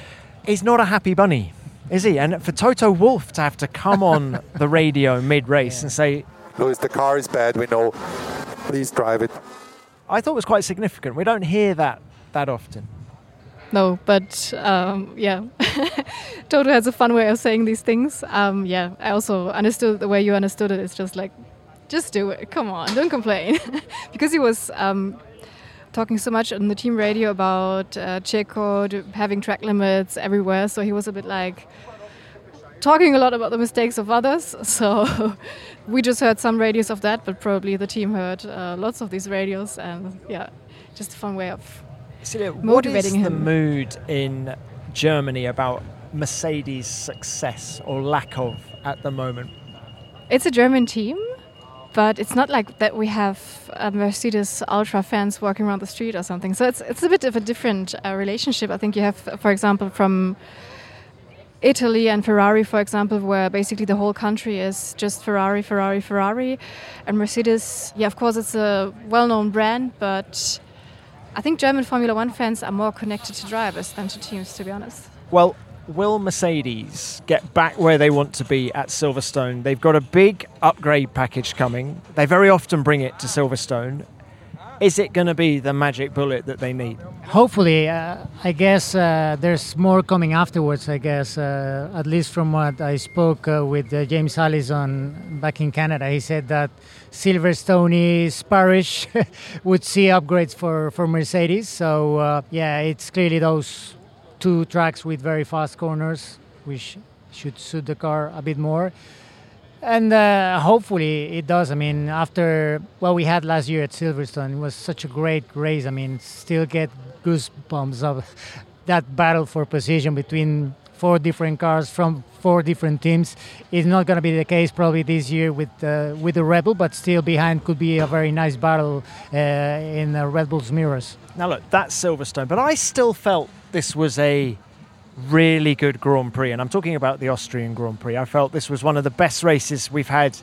He's not a happy bunny, is he? And for Toto Wolff to have to come on (laughs) the radio mid race yeah. and say, "Lewis, the car is bad. We know. Please drive it." I thought it was quite significant. We don't hear that that often. No, but um, yeah, (laughs) Toto has a fun way of saying these things. Um, yeah, I also understood the way you understood it. It's just like, just do it. Come on, don't complain, (laughs) because he was um, talking so much on the team radio about uh, Checo having track limits everywhere. So he was a bit like talking a lot about the mistakes of others. (laughs) So we just heard some radios of that, but probably the team heard uh, lots of these radios, and yeah, just a fun way of Silja, what is the mood in Germany about Mercedes' success or lack of at the moment? It's a German team, but it's not like that we have Mercedes ultra fans walking around the street or something. So it's it's a bit of a different uh, relationship. I think you have, for example, from Italy and Ferrari, for example, where basically the whole country is just Ferrari, Ferrari, Ferrari, and Mercedes. Yeah, of course, it's a well-known brand, but I think German Formula One fans are more connected to drivers than to teams, to be honest. Well, will Mercedes get back where they want to be at Silverstone? They've got a big upgrade package coming. They very often bring it to Silverstone. Is it going to be the magic bullet that they need? Hopefully, uh, I guess uh, there's more coming afterwards. I guess, uh, at least from what I spoke uh, with uh, James Allison back in Canada, he said that Silverstone parish (laughs) would see upgrades for, for Mercedes. So uh, yeah, it's clearly those two tracks with very fast corners, which should suit the car a bit more. And uh, hopefully it does. I mean, after what we had last year at Silverstone, it was such a great race. I mean, still get goosebumps of (laughs) that battle for position between four different cars from four different teams. It's not going to be the case probably this year with uh, with the Red Bull, but still behind could be a very nice battle uh, in uh, Red Bull's mirrors. Now look, that's Silverstone, but I still felt this was a really good Grand Prix, and I'm talking about the Austrian Grand Prix. I felt this was one of the best races we've had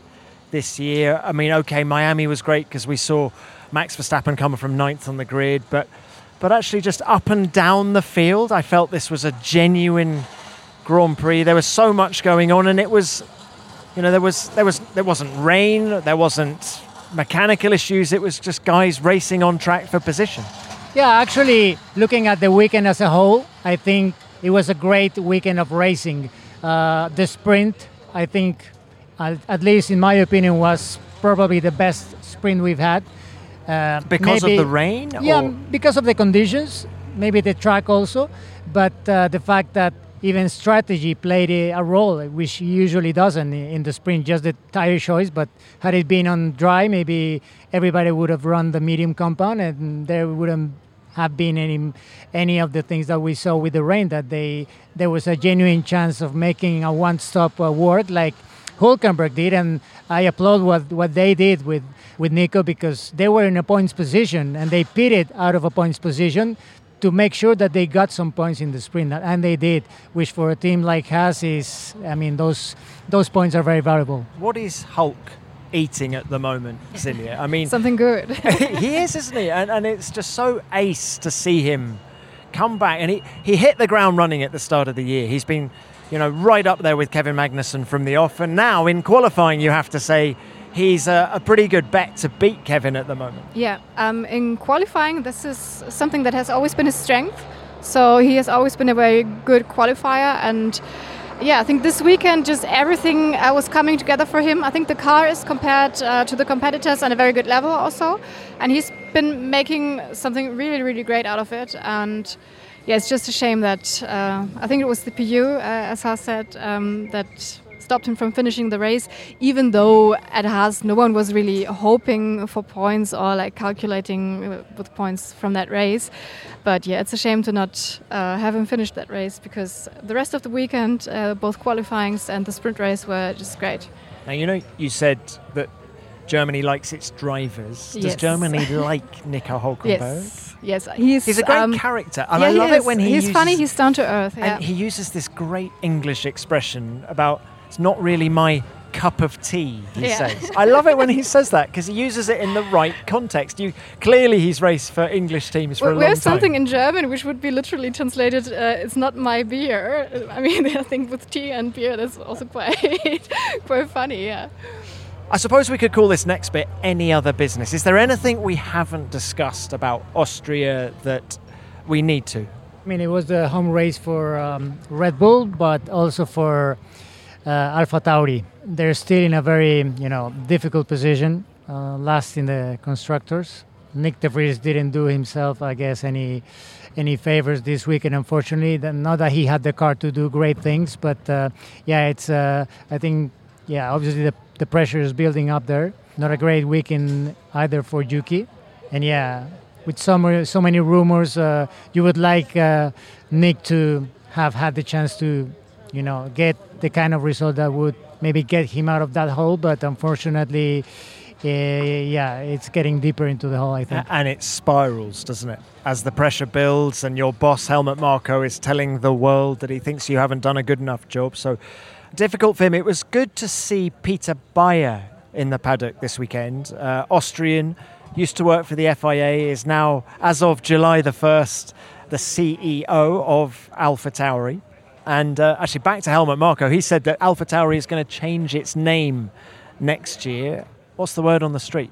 this year. I mean, okay, Miami was great because we saw Max Verstappen coming from ninth on the grid, but but actually just up and down the field, I felt this was a genuine Grand Prix. There was so much going on, and it was, you know, there was there was there wasn't rain, there wasn't mechanical issues. It was just guys racing on track for position. Yeah, actually, looking at the weekend as a whole, I think it was a great weekend of racing. Uh, the sprint, I think, at, least in my opinion, was probably the best sprint we've had. Uh, because maybe, of the rain? Yeah, or? because of the conditions, maybe the track also, but uh, the fact that even strategy played a role, which usually doesn't in the sprint, just the tire choice. But had it been on dry, maybe everybody would have run the medium compound and there wouldn't have been any any of the things that we saw with the rain that they there was a genuine chance of making a one-stop work like Hulkenberg did and I applaud what what they did with with Nico because they were in a points position and they pitted out of a points position to make sure that they got some points in the sprint and they did which for a team like Haas is I mean those those points are very valuable. What is Hulk eating at the moment, Silja. I mean, something good. (laughs) he is, isn't he? And, and it's just so ace to see him come back. And he, he hit the ground running at the start of the year. He's been, you know, right up there with Kevin Magnussen from the off. And now in qualifying, you have to say he's a, a pretty good bet to beat Kevin at the moment. Yeah, um, in qualifying, this is something that has always been his strength. So he has always been a very good qualifier and yeah, I think this weekend just everything uh, was coming together for him. I think the car is compared uh, to the competitors on a very good level also, and he's been making something really, really great out of it. And yeah, it's just a shame that uh, I think it was the PU, uh, as I said, um, that stopped him from finishing the race, even though at Haas no one was really hoping for points or like calculating uh, with points from that race. But yeah, it's a shame to not uh, have him finish that race because the rest of the weekend, uh, both qualifyings and the sprint race were just great. Now, you know, you said that Germany likes its drivers. Does yes. Germany (laughs) like Nico Hulkenberg? Yes, yes. He's, he's a great um, character, and yeah, I love it when he he's uses, funny. He's down to earth, yeah. and he uses this great English expression about it's not really my cup of tea, he yeah. says. I love it when he says that because he uses it in the right context. You clearly he's raced for English teams for well, a long time. There's something in German which would be literally translated, uh, "It's not my beer." I mean, (laughs) I think with tea and beer, that's also quite (laughs) quite funny. Yeah. I suppose we could call this next bit any other business. Is there anything we haven't discussed about Austria that we need to? I mean, it was the home race for um, Red Bull, but also for uh, AlphaTauri. They're still in a very you know difficult position, uh, last in the constructors. Nyck de Vries didn't do himself, I guess, any any favors this weekend. Unfortunately, not that he had the car to do great things, but uh, yeah, it's uh, I think yeah, obviously the the pressure is building up there. Not a great weekend either for Yuki, and yeah, with so so many rumors, uh, you would like uh, Nyck to have had the chance to you know, get the kind of result that would maybe get him out of that hole. But unfortunately, uh, yeah, it's getting deeper into the hole, I think. And it spirals, doesn't it? As the pressure builds, and your boss, Helmut Marko, is telling the world that he thinks you haven't done a good enough job. So difficult for him. It was good to see Peter Bayer in the paddock this weekend. Uh, Austrian, used to work for the FIA, is now, as of July the 1st, the CEO of AlphaTauri. And uh, actually, back to Helmut Marko, he said that AlphaTauri is going to change its name next year. What's the word on the street?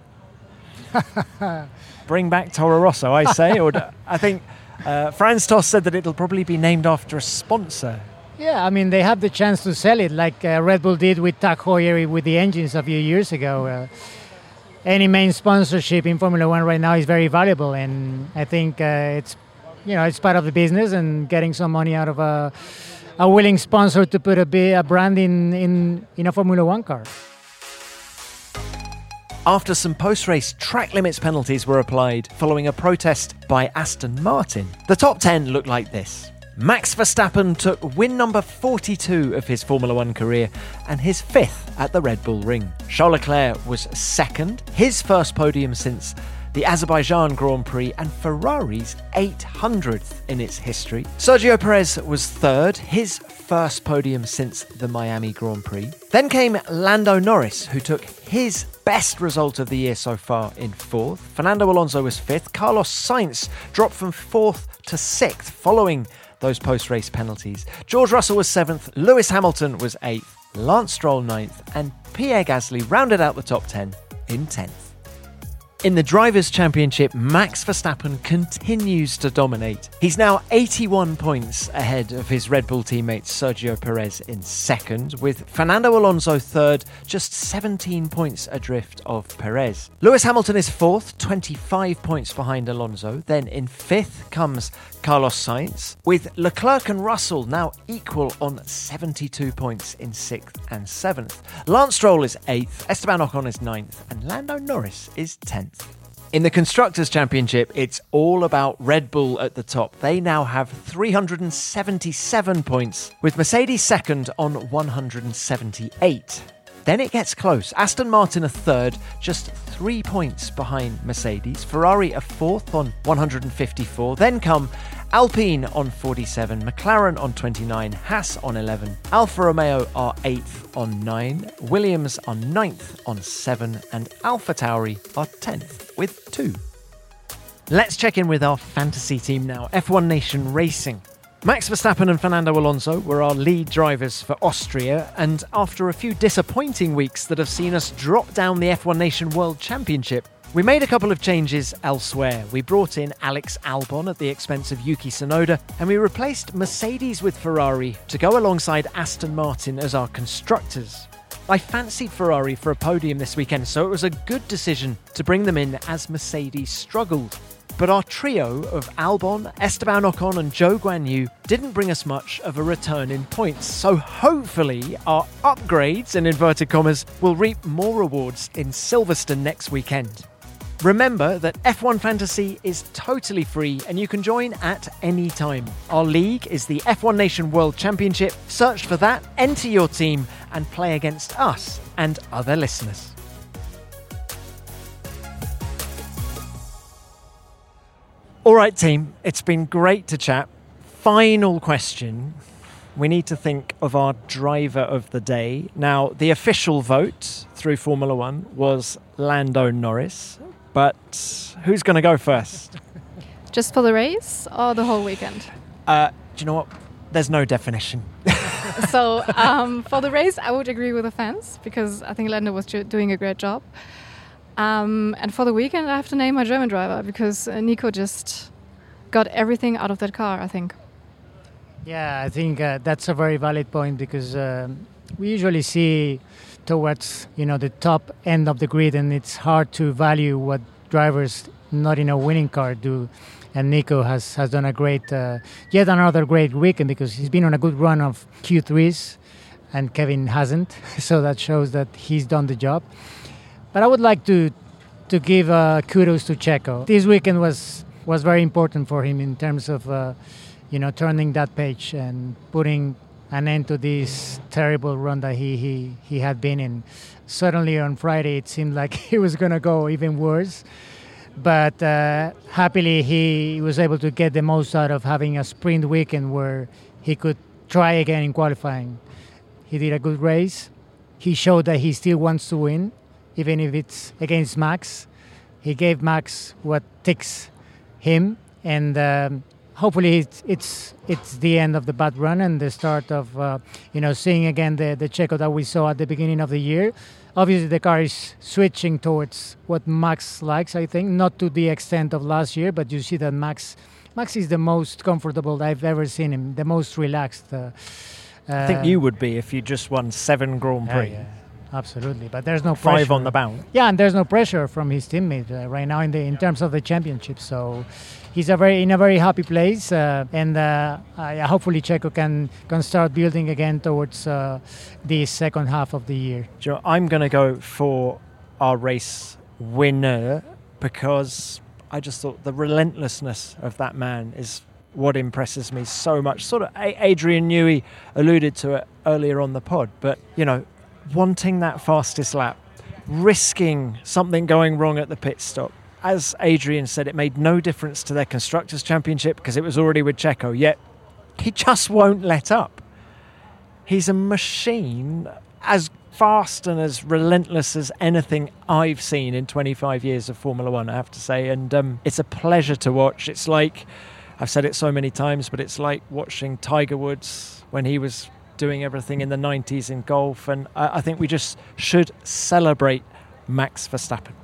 (laughs) Bring back Toro Rosso, I say. or I think uh, Franz Tost said that it'll probably be named after a sponsor. Yeah, I mean they have the chance to sell it, like uh, Red Bull did with Tag Heuer with the engines a few years ago. Uh, any main sponsorship in Formula One right now is very valuable, and I think uh, it's you know it's part of the business and getting some money out of a, a willing sponsor to put a, a brand in, in in a Formula One car. After some post race track limits penalties were applied following a protest by Aston Martin, the top 10 looked like this. Max Verstappen took win number 42 of his Formula One career and his fifth at the Red Bull Ring. Charles Leclerc was second, his first podium since the Azerbaijan Grand Prix and Ferrari's 800th in its history. Sergio Perez was third, his first podium since the Miami Grand Prix. Then came Lando Norris, who took his best result of the year so far in fourth. Fernando Alonso was fifth. Carlos Sainz dropped from fourth to sixth following those post race penalties. George Russell was seventh, Lewis Hamilton was eighth, Lance Stroll ninth, and Pierre Gasly rounded out the top 10 in 10th. In the Drivers' Championship, Max Verstappen continues to dominate. He's now 81 points ahead of his Red Bull teammate Sergio Perez in second, with Fernando Alonso third, just 17 points adrift of Perez. Lewis Hamilton is fourth, 25 points behind Alonso. Then in fifth comes Carlos Sainz, with Leclerc and Russell now equal on 72 points in sixth and seventh. Lance Stroll is eighth, Esteban Ocon is ninth, and Lando Norris is 10th. In the Constructors' Championship, it's all about Red Bull at the top. They now have 377 points, with Mercedes second on 178. Then it gets close. Aston Martin a third, just three points behind Mercedes. Ferrari a fourth on 154. Then come Alpine on 47, McLaren on 29, Haas on 11, Alfa Romeo are 8th on 9, Williams are 9th on 7, and AlphaTauri are 10th with 2. Let's check in with our fantasy team now F1 Nation Racing. Max Verstappen and Fernando Alonso were our lead drivers for Austria, and after a few disappointing weeks that have seen us drop down the F1 Nation World Championship, we made a couple of changes elsewhere. We brought in Alex Albon at the expense of Yuki Tsunoda, and we replaced Mercedes with Ferrari to go alongside Aston Martin as our constructors. I fancied Ferrari for a podium this weekend, so it was a good decision to bring them in as Mercedes struggled. But our trio of Albon, Esteban Ocon, and Zhou Guanyu didn't bring us much of a return in points, so hopefully our upgrades, in inverted commas, will reap more rewards in Silverstone next weekend. Remember that F1 Fantasy is totally free and you can join at any time. Our league is the F1 Nation World Championship. Search for that, enter your team, and play against us and other listeners. All right, team, it's been great to chat. Final question. We need to think of our driver of the day. Now, the official vote through Formula One was Lando Norris, but who's going to go first? (laughs) Just for the race or the whole weekend? Uh, do you know what? There's no definition. (laughs) so um, for the race, I would agree with the fans because I think Lando was doing a great job. Um, and for the weekend, I have to name my German driver because uh, Nico just got everything out of that car. I think. Yeah, I think uh, that's a very valid point because um, we usually see towards you know the top end of the grid, and it's hard to value what drivers not in a winning car do. And Nico has, has done a great, uh, yet another great weekend because he's been on a good run of Q3s, and Kevin hasn't. (laughs) So that shows that he's done the job. But I would like to to give uh, kudos to Checo. This weekend was was very important for him in terms of uh, you know turning that page and putting an end to this terrible run that he, he, he had been in. Suddenly on Friday, it seemed like (laughs) he was going to go even worse. But uh, happily, he was able to get the most out of having a sprint weekend where he could try again in qualifying. He did a good race. He showed that he still wants to win, even if it's against Max. He gave Max what ticks him, and um, hopefully it's, it's it's the end of the bad run and the start of uh, you know seeing again the the Checo that we saw at the beginning of the year. Obviously, the car is switching towards what Max likes. I think not to the extent of last year, but you see that Max Max is the most comfortable I've ever seen him, the most relaxed. Uh, I think you would be if you just won seven Grand Prix. Yeah, yeah, absolutely, but there's no Five pressure. on the bounce. Yeah, and there's no pressure from his teammate uh, right now in the in terms of the championship. So he's a very in a very happy place, uh, and uh, uh, hopefully Checo can can start building again towards uh, the second half of the year. Do you know, I'm going to go for our race winner because I just thought the relentlessness of that man is what impresses me so much. Sort of Adrian Newey alluded to it earlier on the pod, but you know, wanting that fastest lap, risking something going wrong at the pit stop. As Adrian said, it made no difference to their constructors' championship because it was already with Checo. Yet he just won't let up. He's a machine as fast and as relentless as anything I've seen in 25 years of Formula One, I have to say. And um, it's a pleasure to watch. It's like, I've said it so many times, but it's like watching Tiger Woods when he was doing everything in the 90s in golf. And I, I think we just should celebrate Max Verstappen.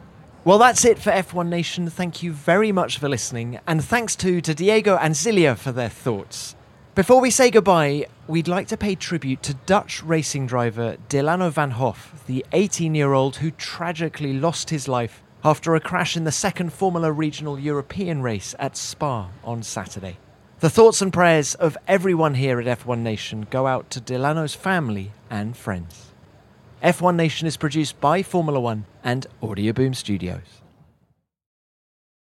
Well, that's it for F1 Nation. Thank you very much for listening. And thanks to, to Diego and Silja for their thoughts. Before we say goodbye, we'd like to pay tribute to Dutch racing driver Dilano van Hoff, the 18 year old who tragically lost his life after a crash in the second Formula Regional European race at Spa on Saturday. The thoughts and prayers of everyone here at F1 Nation go out to Dilano's family and friends. F1 Nation is produced by Formula One and Audioboom Studios.